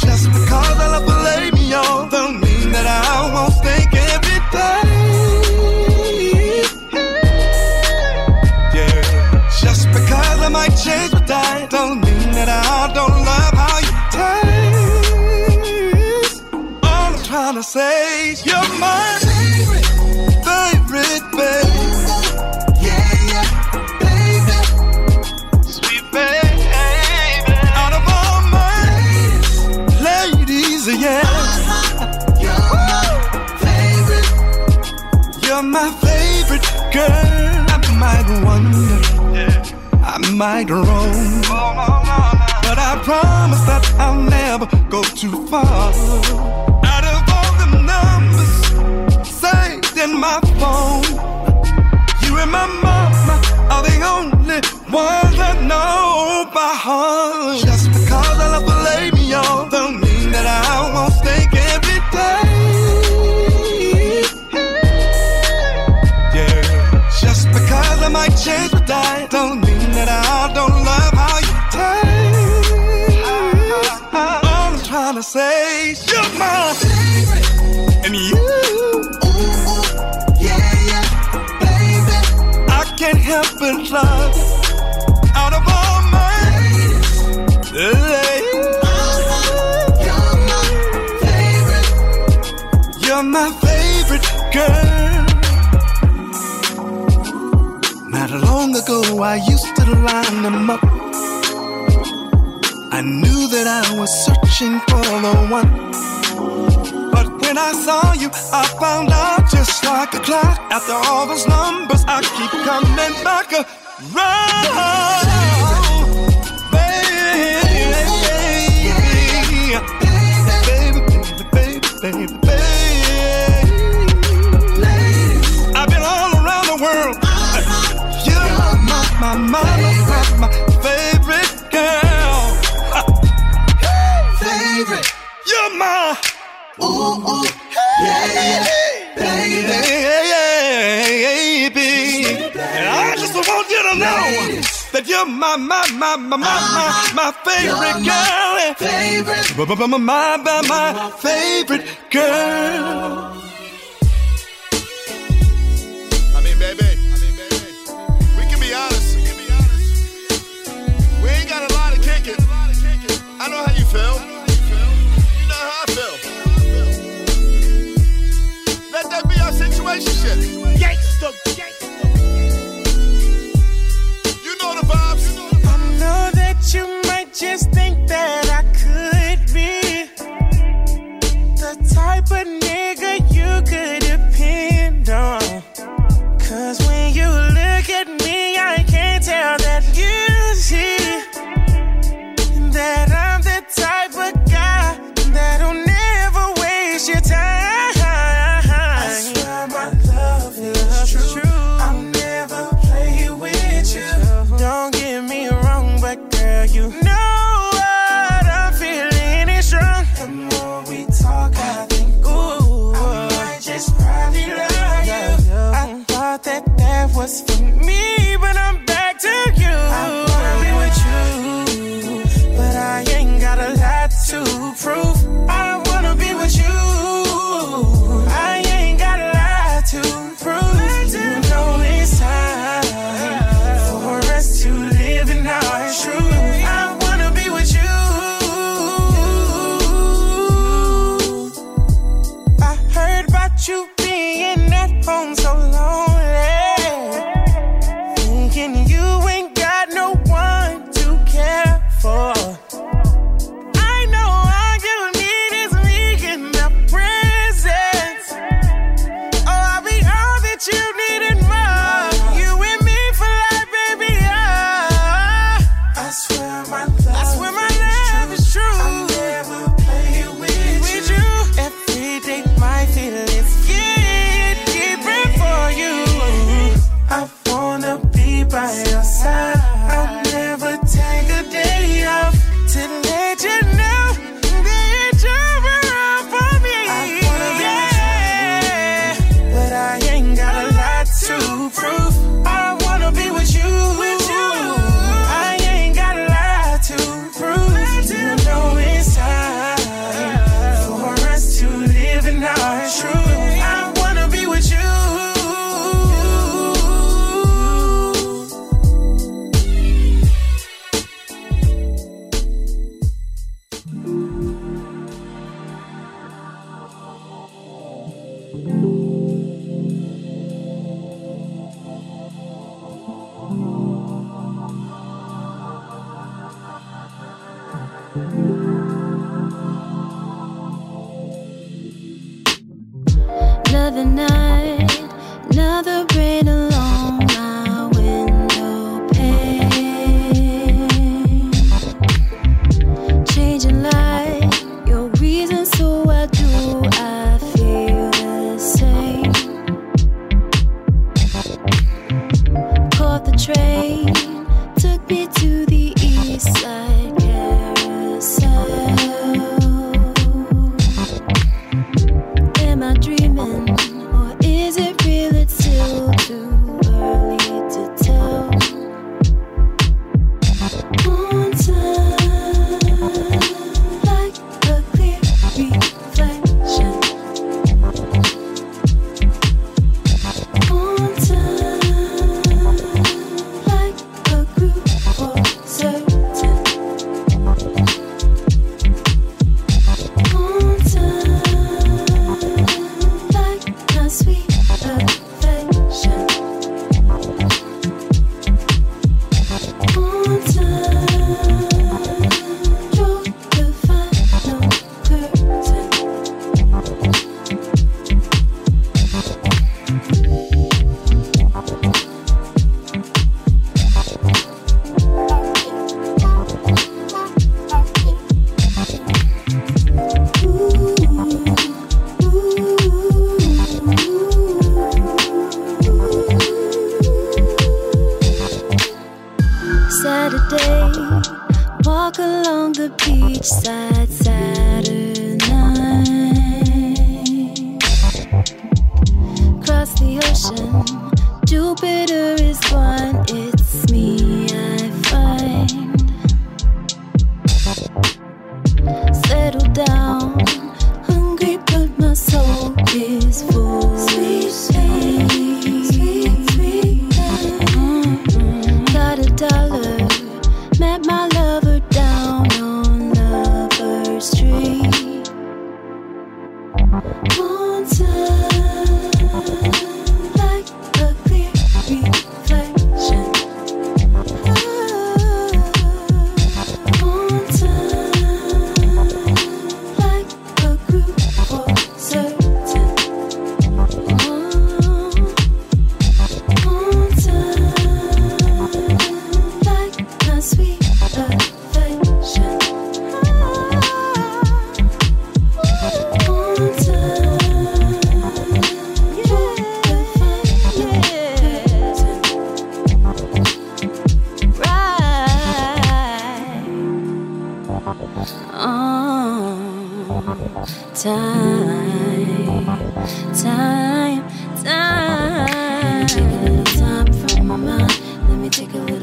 Just because I love on, don't mean that I won't think every day. Say you're my favorite, favorite, baby. Yeah, yeah, baby. Sweet baby. Out of all my ladies, yeah. You're my favorite. You're my favorite girl. I might wonder, I might roam, but I promise that I'll never go too far. In my phone, you and my mama are the only ones that know my heart. Just because I love lay me on, don't mean that I won't think every day. Yeah. Just because I might change my diet, don't mean that I don't love how you taste. All I'm trying to say you're my favorite, and you. But love you. out of all my ladies. You're my favorite girl. Not long ago, I used to line them up. I knew that I was searching for the one. But when I saw you, I found out just like a clock. After all those numbers, I keep coming back around. You're. Ooh, ooh, yeah, baby. baby, And I just want you to know that you're my, my, my, my, my, my, my favorite girl. My Favorite. My, my, my, my favorite girl. I mean, baby. I mean, baby. We can be honest. We can be honest. We ain't got a lot of kicking. I know how you feel. Our situation. Gangsta, You know the vibes. I know that you might just think that I could be the type of nigga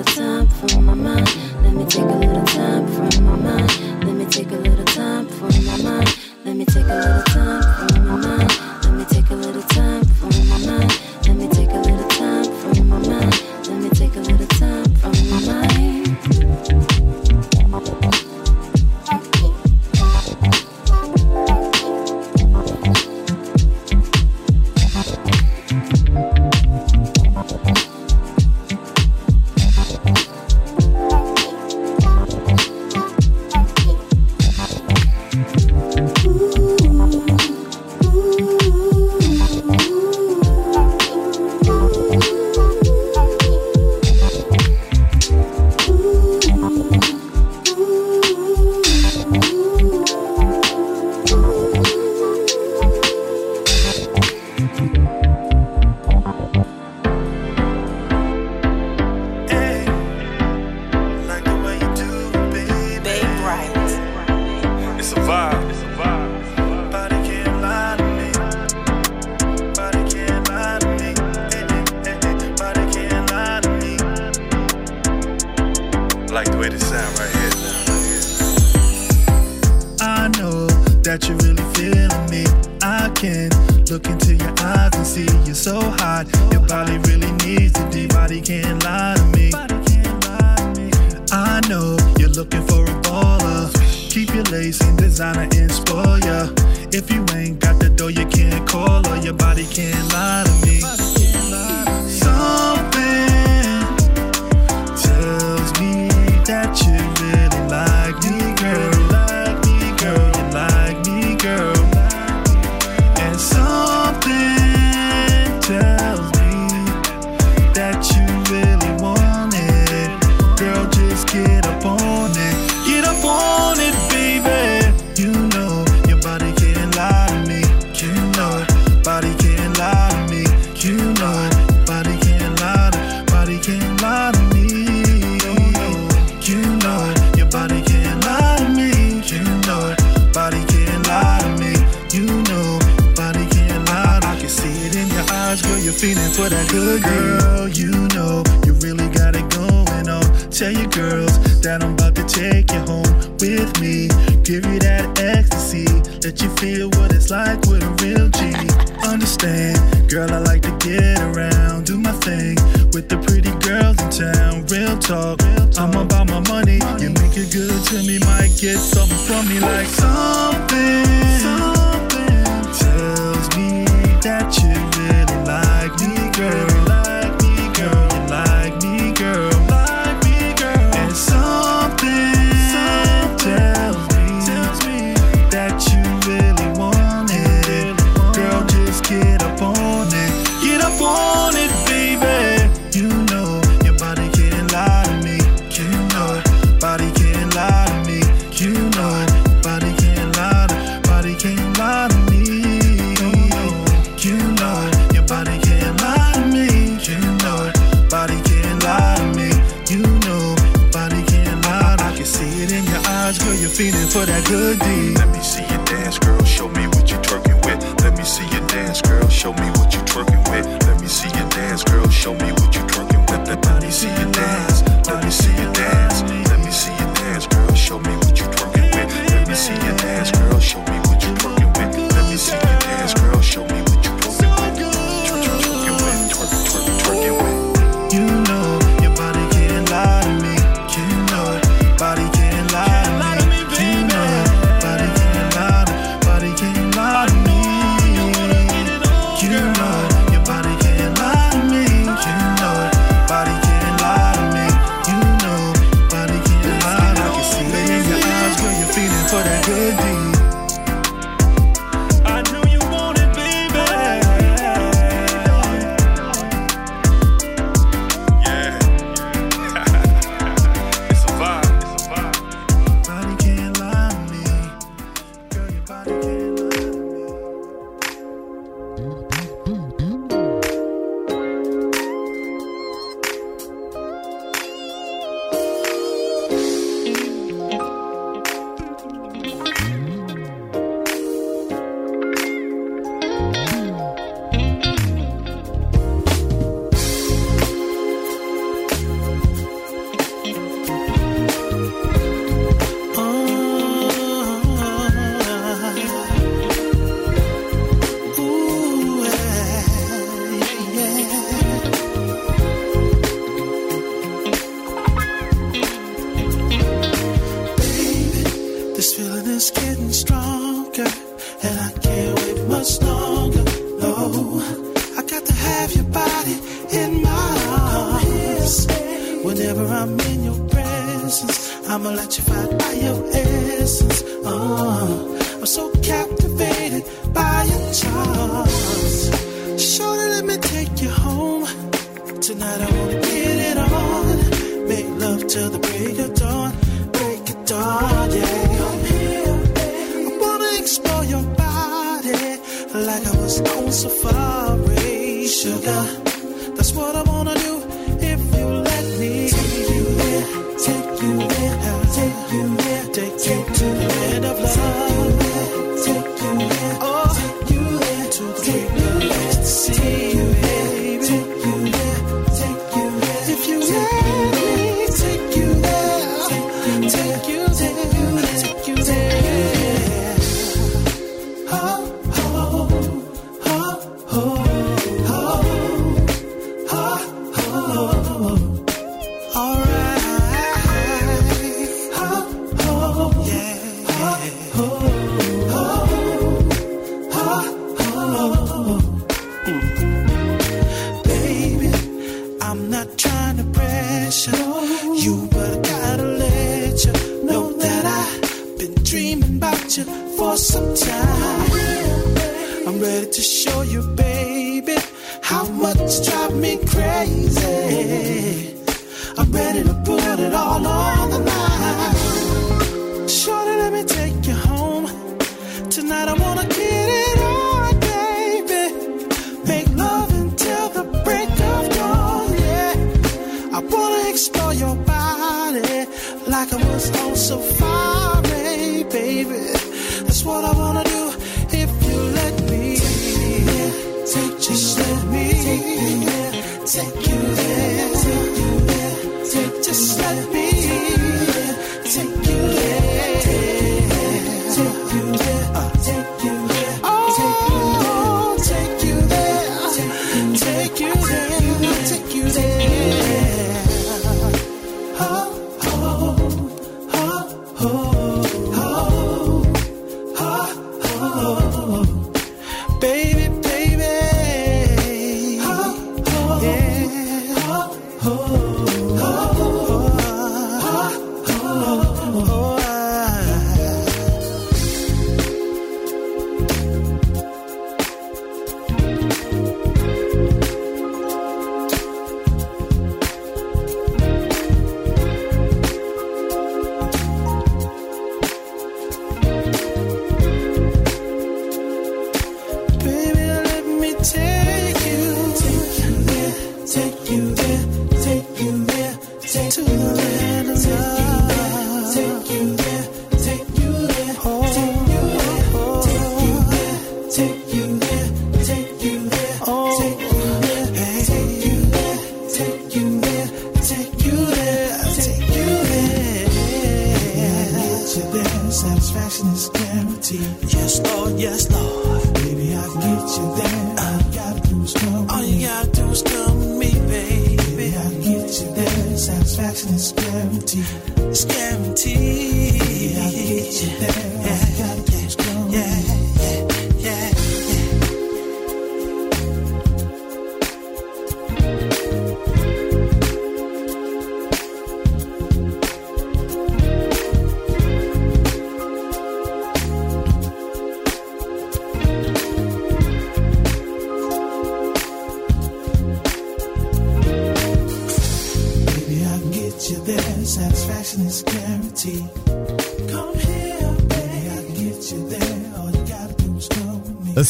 little time from my mind. Let me take a little time from my mind. Let me take a little time from my mind. Let me take a little time from my mind. Let me take a little time from my mind.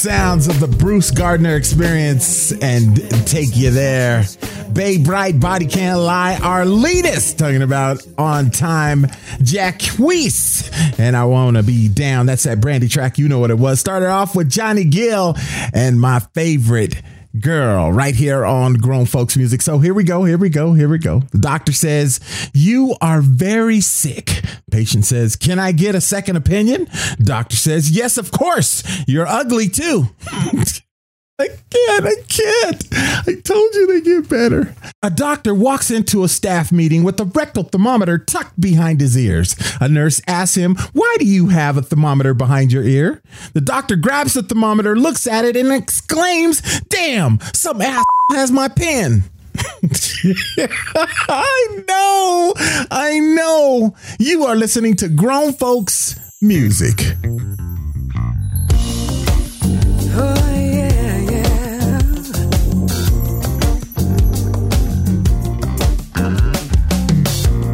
Sounds of the Bruce Gardner experience and take you there. Bay Bright Body Can't Lie, our latest talking about on time Jack Weiss. And I wanna be down. That's that Brandy track. You know what it was. Started off with Johnny Gill and my favorite girl right here on Grown Folks Music. So here we go, here we go, here we go. The doctor says, You are very sick. Patient says, Can I get a second opinion? Doctor says, Yes, of course. You're ugly too. I can't, I can't. I told you they get better. A doctor walks into a staff meeting with a rectal thermometer tucked behind his ears. A nurse asks him, Why do you have a thermometer behind your ear? The doctor grabs the thermometer, looks at it, and exclaims, Damn, some ass has my pen. I know, I know. You are listening to Grown Folks Music. Oh, yeah, yeah.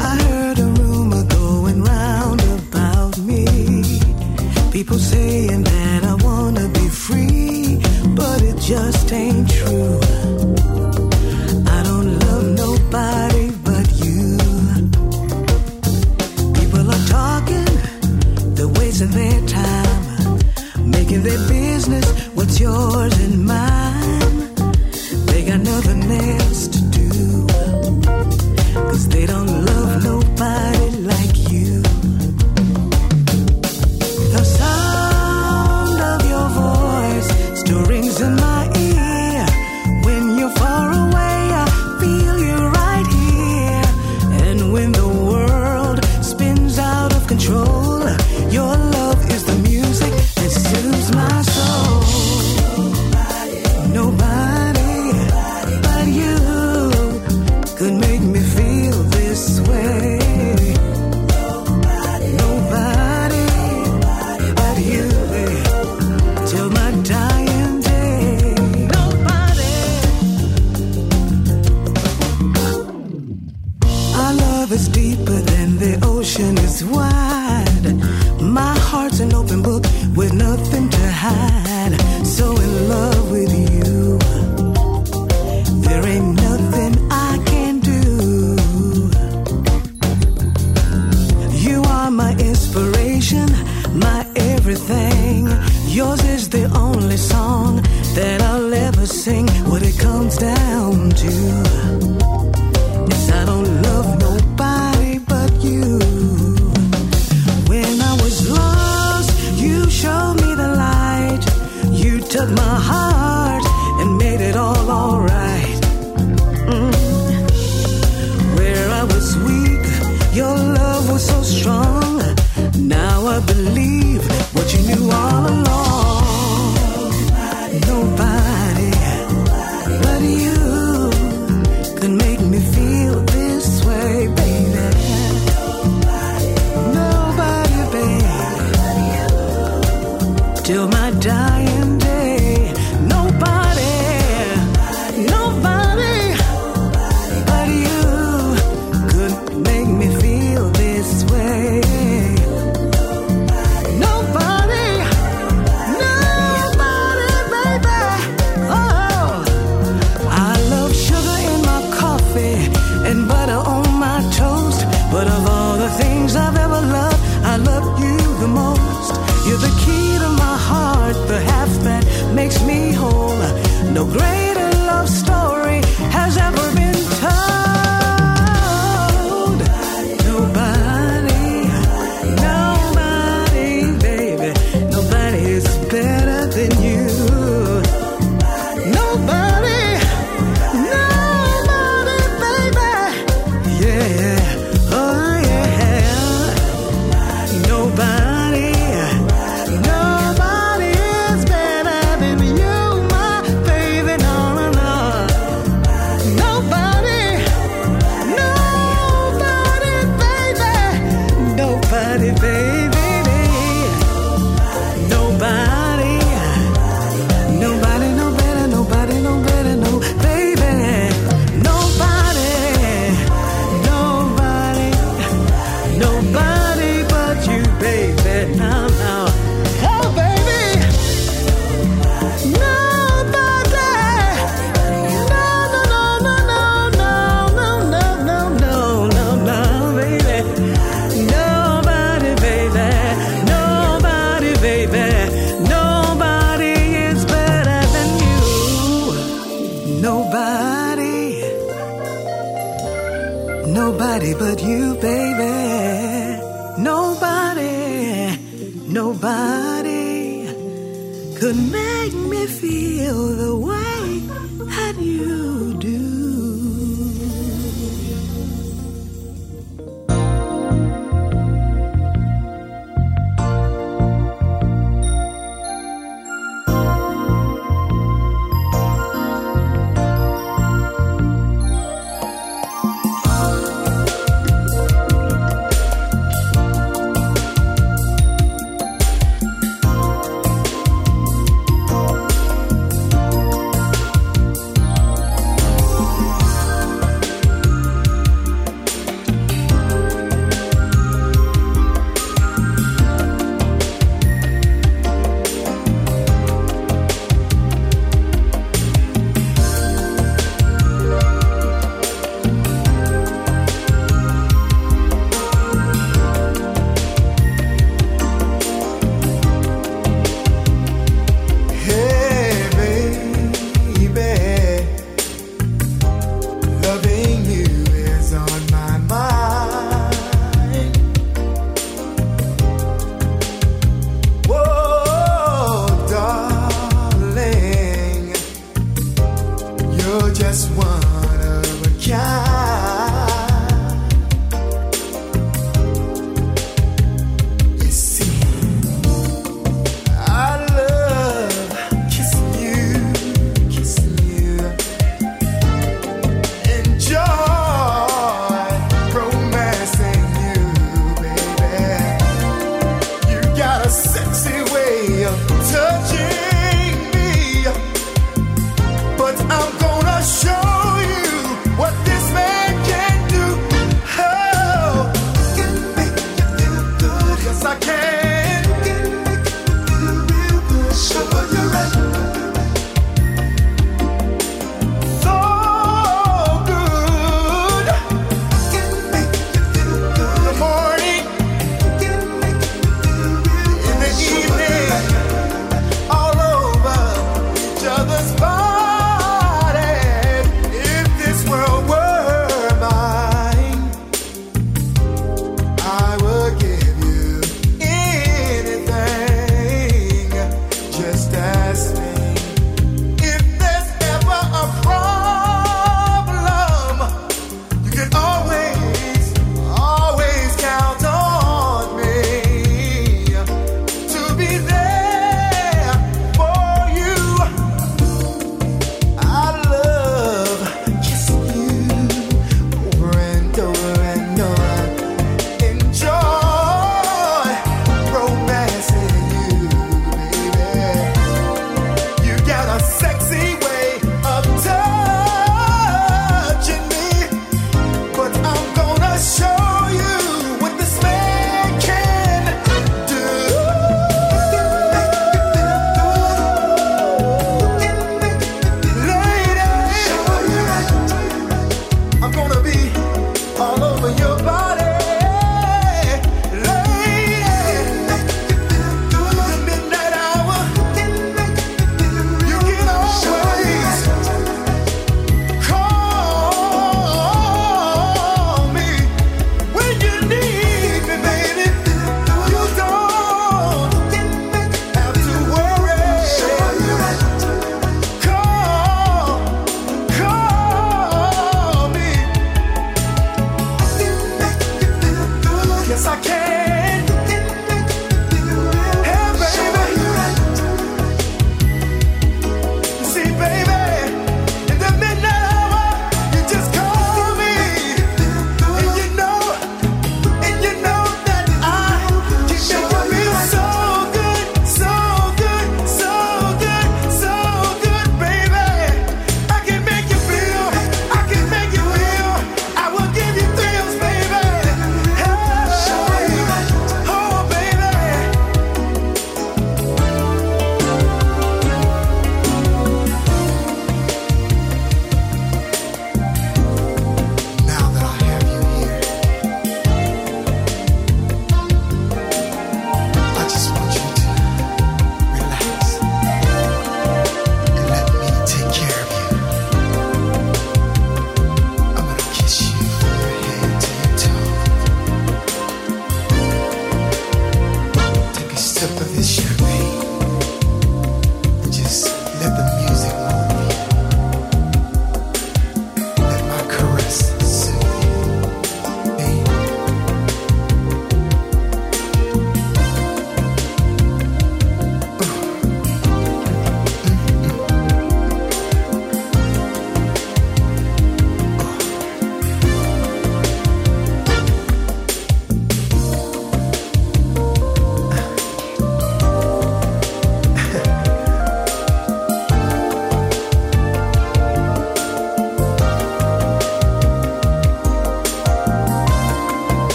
I heard a rumor going round about me. People saying that I wanna be free, but it just ain't true. Wasting their time, making their business what's yours and mine. They got nothing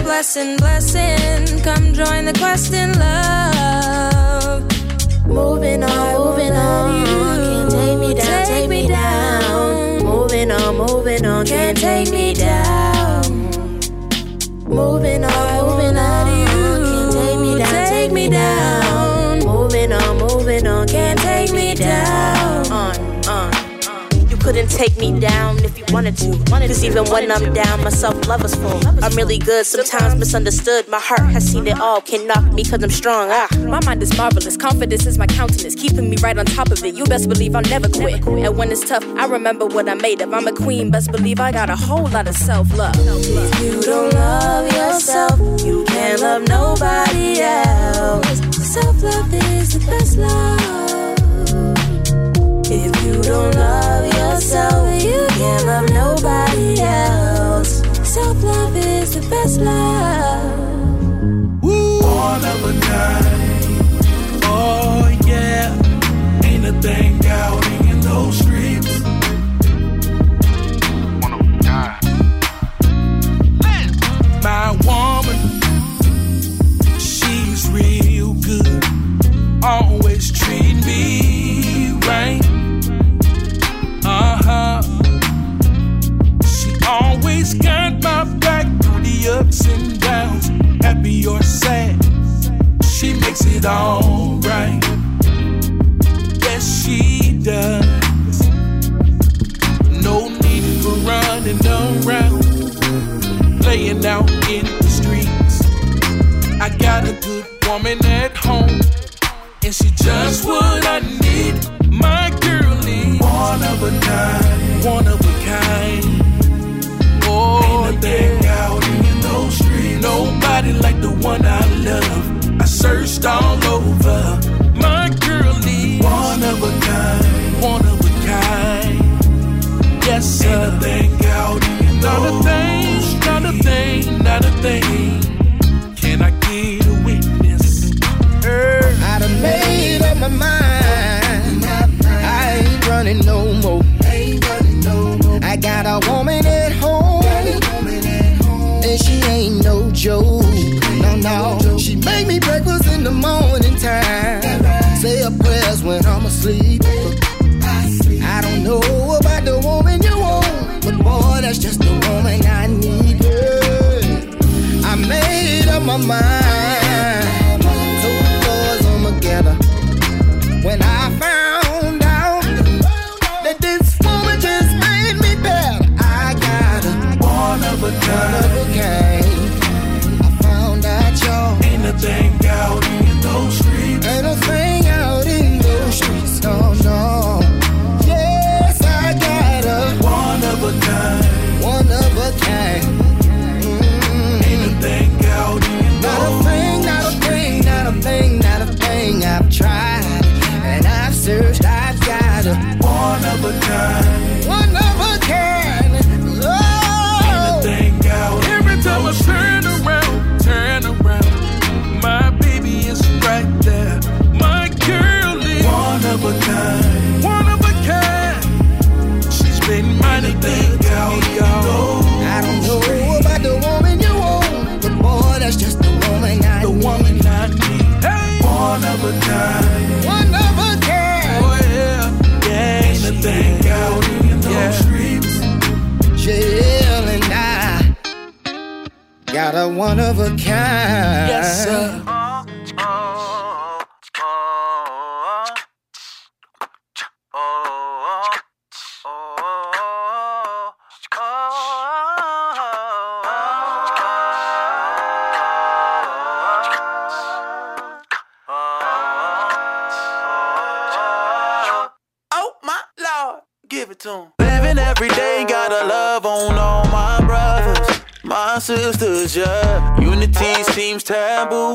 a blessing, blessing. Come join the quest in love. Moving on, moving on. Can't take me down, take me down. Moving on, moving on. Can't take me down. Moving on, moving on. Can't take me down, take me down. Moving on, moving on. Can't take me down. On, on. You couldn't take me down if you wanted to. Cause even when I'm down, my self love is full. I'm really good, sometimes misunderstood. My heart has seen it all, can knock me cause I'm strong. Ah, My mind is marvelous, confidence is my countenance, keeping me right on top of it. You best believe I'll never quit. And when it's tough, I remember what I'm made of. I'm a queen, best believe I got a whole lot of self love. If you don't love yourself, you can't love nobody else. Self love is the best love. If you don't love yourself, you can't love nobody else. Self love is the best love. Born of a night. Oh yeah. Ain't a thing out in those streets. One of a guy. My woman, she's real good. Always treat me ups and downs, happy or sad. She makes it alright. Yes, she does. No need for running around, playing out in the streets. I got a good woman at home, and she just what I need. My girlie, one of a kind, one of a kind. Oh, Ain't Nobody like the one I love. I searched all over. My girlie, one of a kind, one of a kind. Yes, sir. Ain't a thing out in Not a thing, not a thing, not a thing. Can I get a witness? I done made up my mind. I ain't running no more. I got a woman at home, and she ain't no joke. No. She make me breakfast in the morning time. Say a prayers when I'm asleep. I don't know about the woman you want, but boy, that's just the woman I need. I made up my mind. Two doors on together. When I found out that this woman just made me better, I got a. One of a kind. A thing got a one of a kind. Yes, sir. Seems taboo.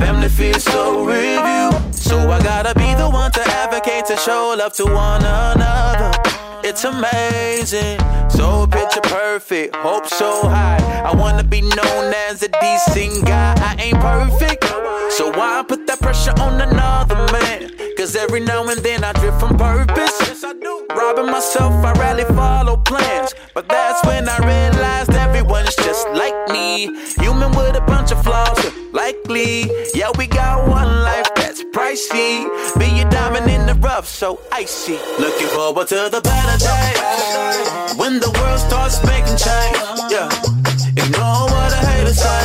Family feels so review. So I gotta be the one to advocate to show love to one another. It's amazing, so picture perfect, hope so high. I wanna be known as a decent guy. I ain't perfect, so why put that pressure on another man? Cause every now and then I drift from purpose. Robbing myself, I rarely follow plans. But that's when I realized everyone's just like me. Human with a bunch of flaws, uh, likely. Yeah, we got one life that's pricey. Be a diamond in the rough, so icy. Looking forward to the better day When the world starts making change. Yeah. Ignore what the haters say.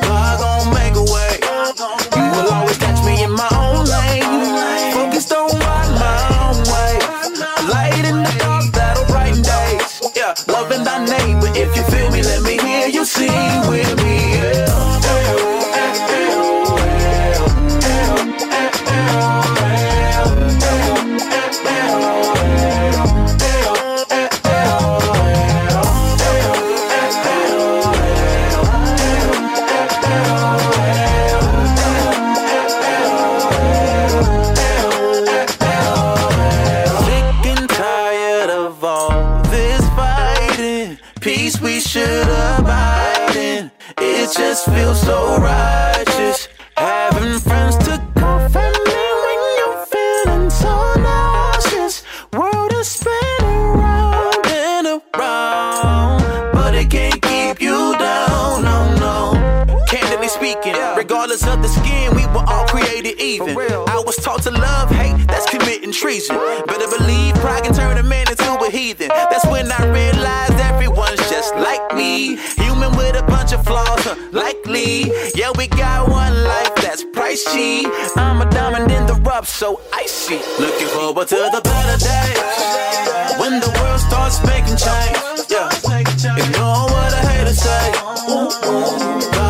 God gon' make a way. You will always catch me in my loving thy neighbor. If you feel me, let me just feels so righteous. Having friends to comfort me when you're feeling so nauseous. World is spinning round and around, but it can't keep you down. No, no. Candidly speaking, regardless of the skin, we were all created even. I was taught to love hate, that's committing treason. Better believe pride can turn a man into a heathen. That's when I realized everyone's just like me. Huh, likely. Yeah, we got one life that's pricey. I'm a diamond in the rough, so icy. Looking forward to the better days. When the world starts making change. Yeah. Ignore what the haters say. Ooh, ooh.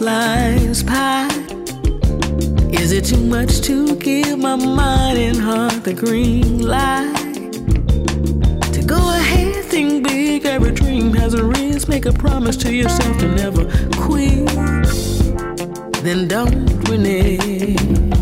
flies pie. Is it too much to give my mind and heart the green light? To go ahead, think big, every dream has a risk. Make a promise to yourself to never quit. Then don't renege.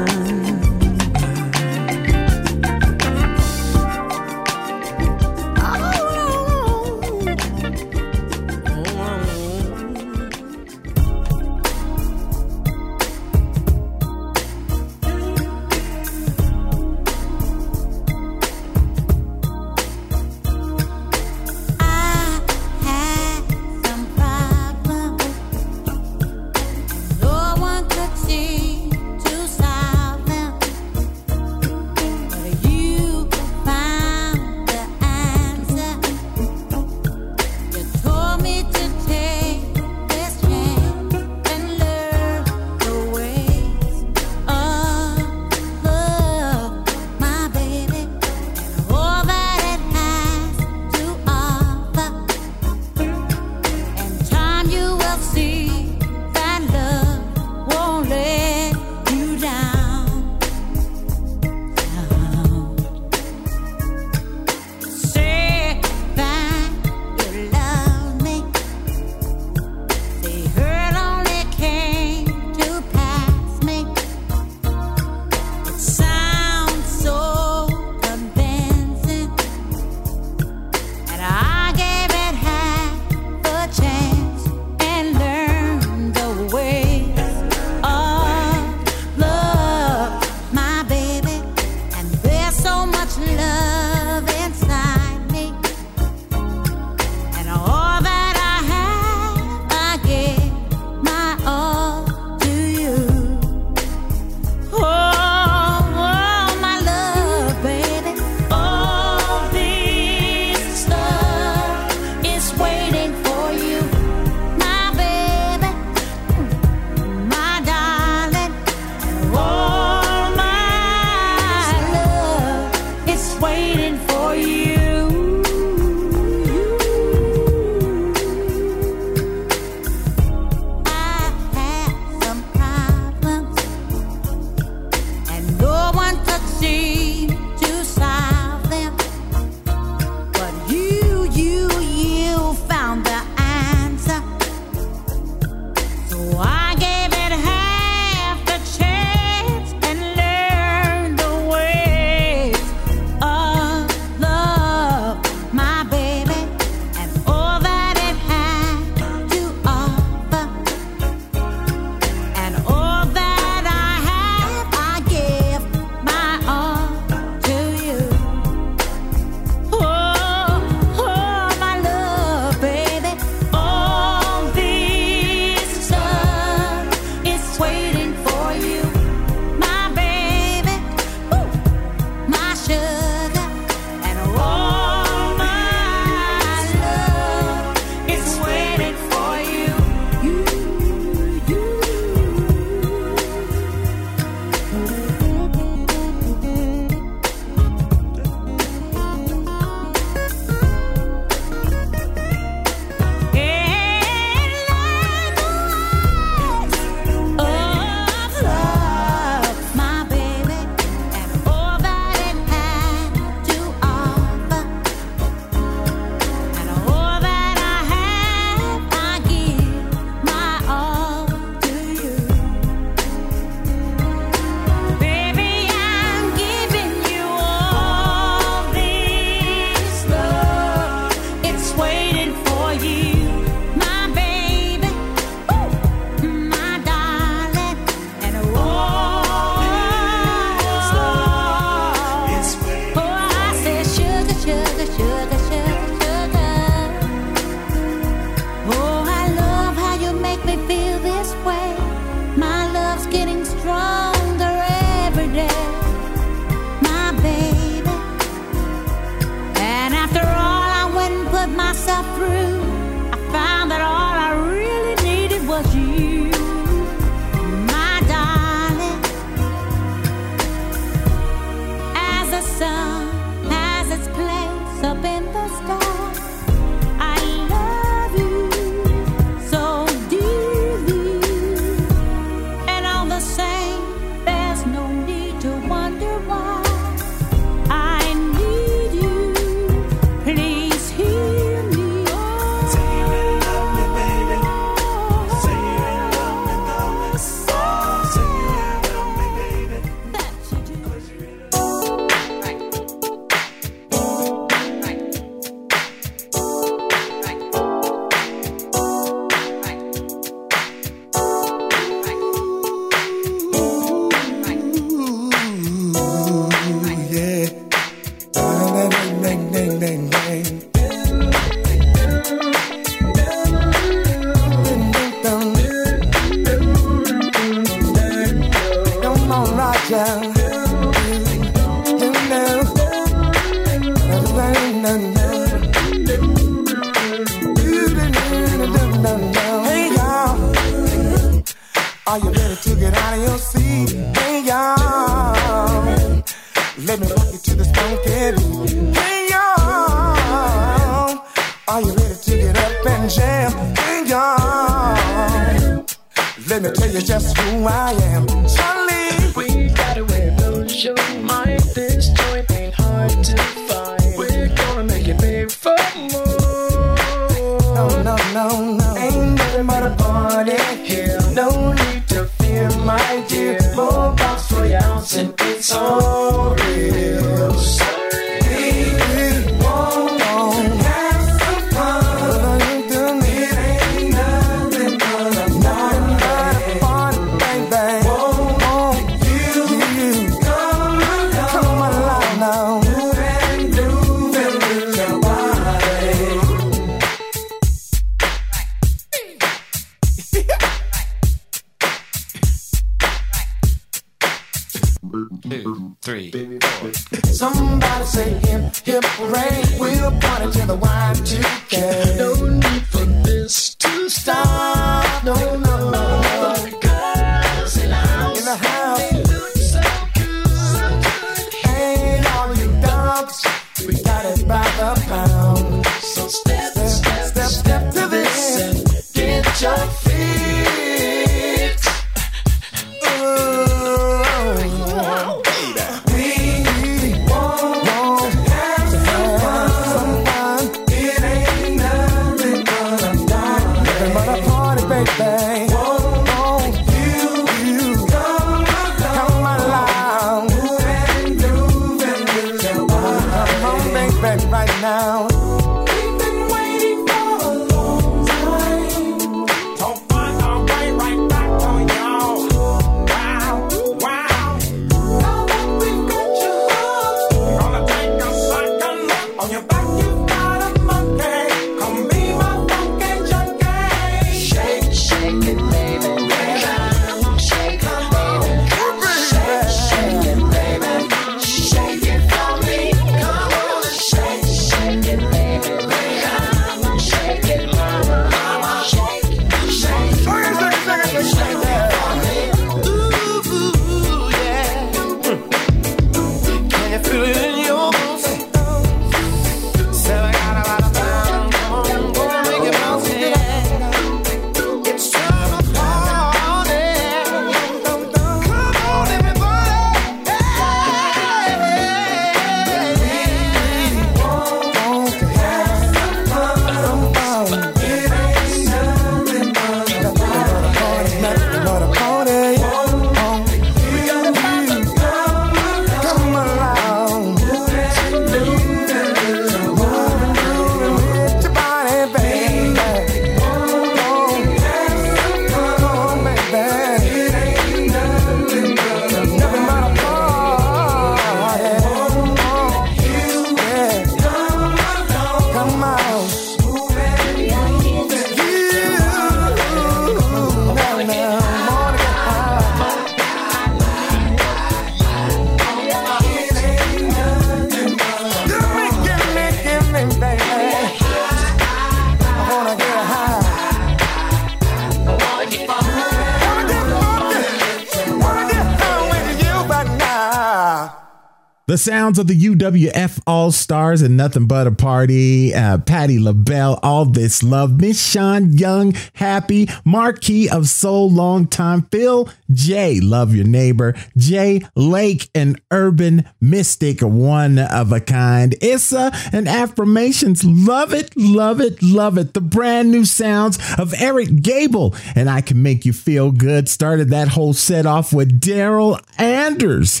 Sounds of the UWF All Stars and Nothing But a Party, uh, Patti LaBelle, All This Love, Miss Sean Young, Happy, Marquis of Soul, Long Time, Phil J, Love Your Neighbor, Jay Lake, and Urban Mystic, one of a kind, Issa and Affirmations, love it, love it, love it. The brand new sounds of Eric Gable, and I Can Make You Feel Good, started that whole set off with Darryl Anders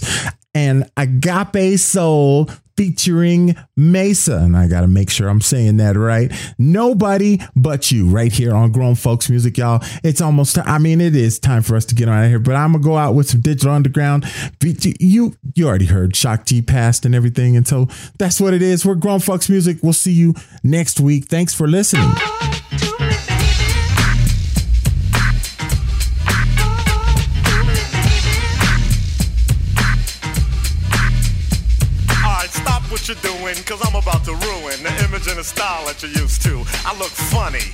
and Agape Soul featuring Mesa. And I got to make sure I'm saying that right. Nobody but you right here on Grown Folks Music, y'all. It's almost, ti- I mean, it is time for us to get on out of here, but I'm going to go out with some Digital Underground. You, you already heard Shock G passed and everything. And so that's what it is. We're Grown Folks Music. We'll see you next week. Thanks for listening. Cause I'm about to ruin the image and the style that you're used to. I look funny.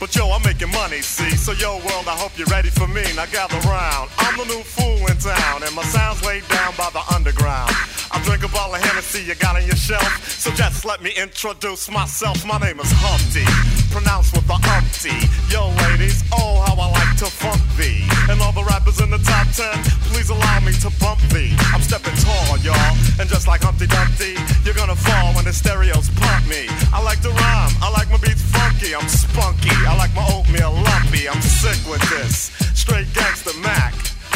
But yo, I'm making money, see? So yo, world, I hope you're ready for me. Now gather round. I'm the new fool in town, and my sound's laid down by the underground. I drink a bottle of Hennessy you got on your shelf. So just let me introduce myself. My name is Humpty, pronounced with the umpty. Yo, ladies, oh, how I like to funk thee. And all the rappers in the top ten, please allow me to bump thee. I'm stepping tall, y'all. And just like Humpty Dumpty, you're gonna fall when the stereos pump me. I like to rhyme, I like my beats funky, I'm spunky. I like my oatmeal lumpy, I'm sick with this. Straight gangster Mac.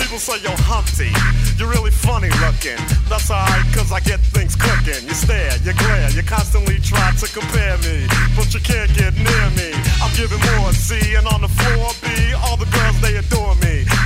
People say you're Humpty, you're really funny looking. That's alright, cause I get things cooking. You stare, you glare, you constantly try to compare me, but you can't get near me. I'm giving more C, and on the floor B, all the girls they adore me.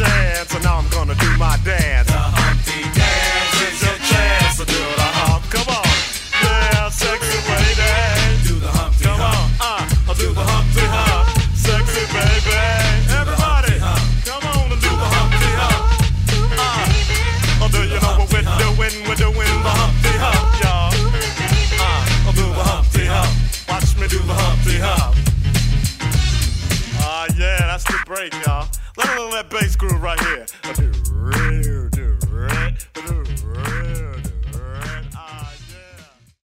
chance, and now I'm gonna do my dance. The Humpty Dance is your chance to do the hump. Come on, yeah, sexy lady. Do the Humpty Come on, uh, I'll do, the Humpty uh, hump. Sexy baby. Everybody, come on and do the Humpty Hump. Uh, oh, do you know what we're doing? We're doing the Humpty Hump, y'all. Uh, I'll do the Humpty Hump. Watch me do the Humpty Hump. Ah, yeah, that's the break, y'all. Let alone that bass groove right here.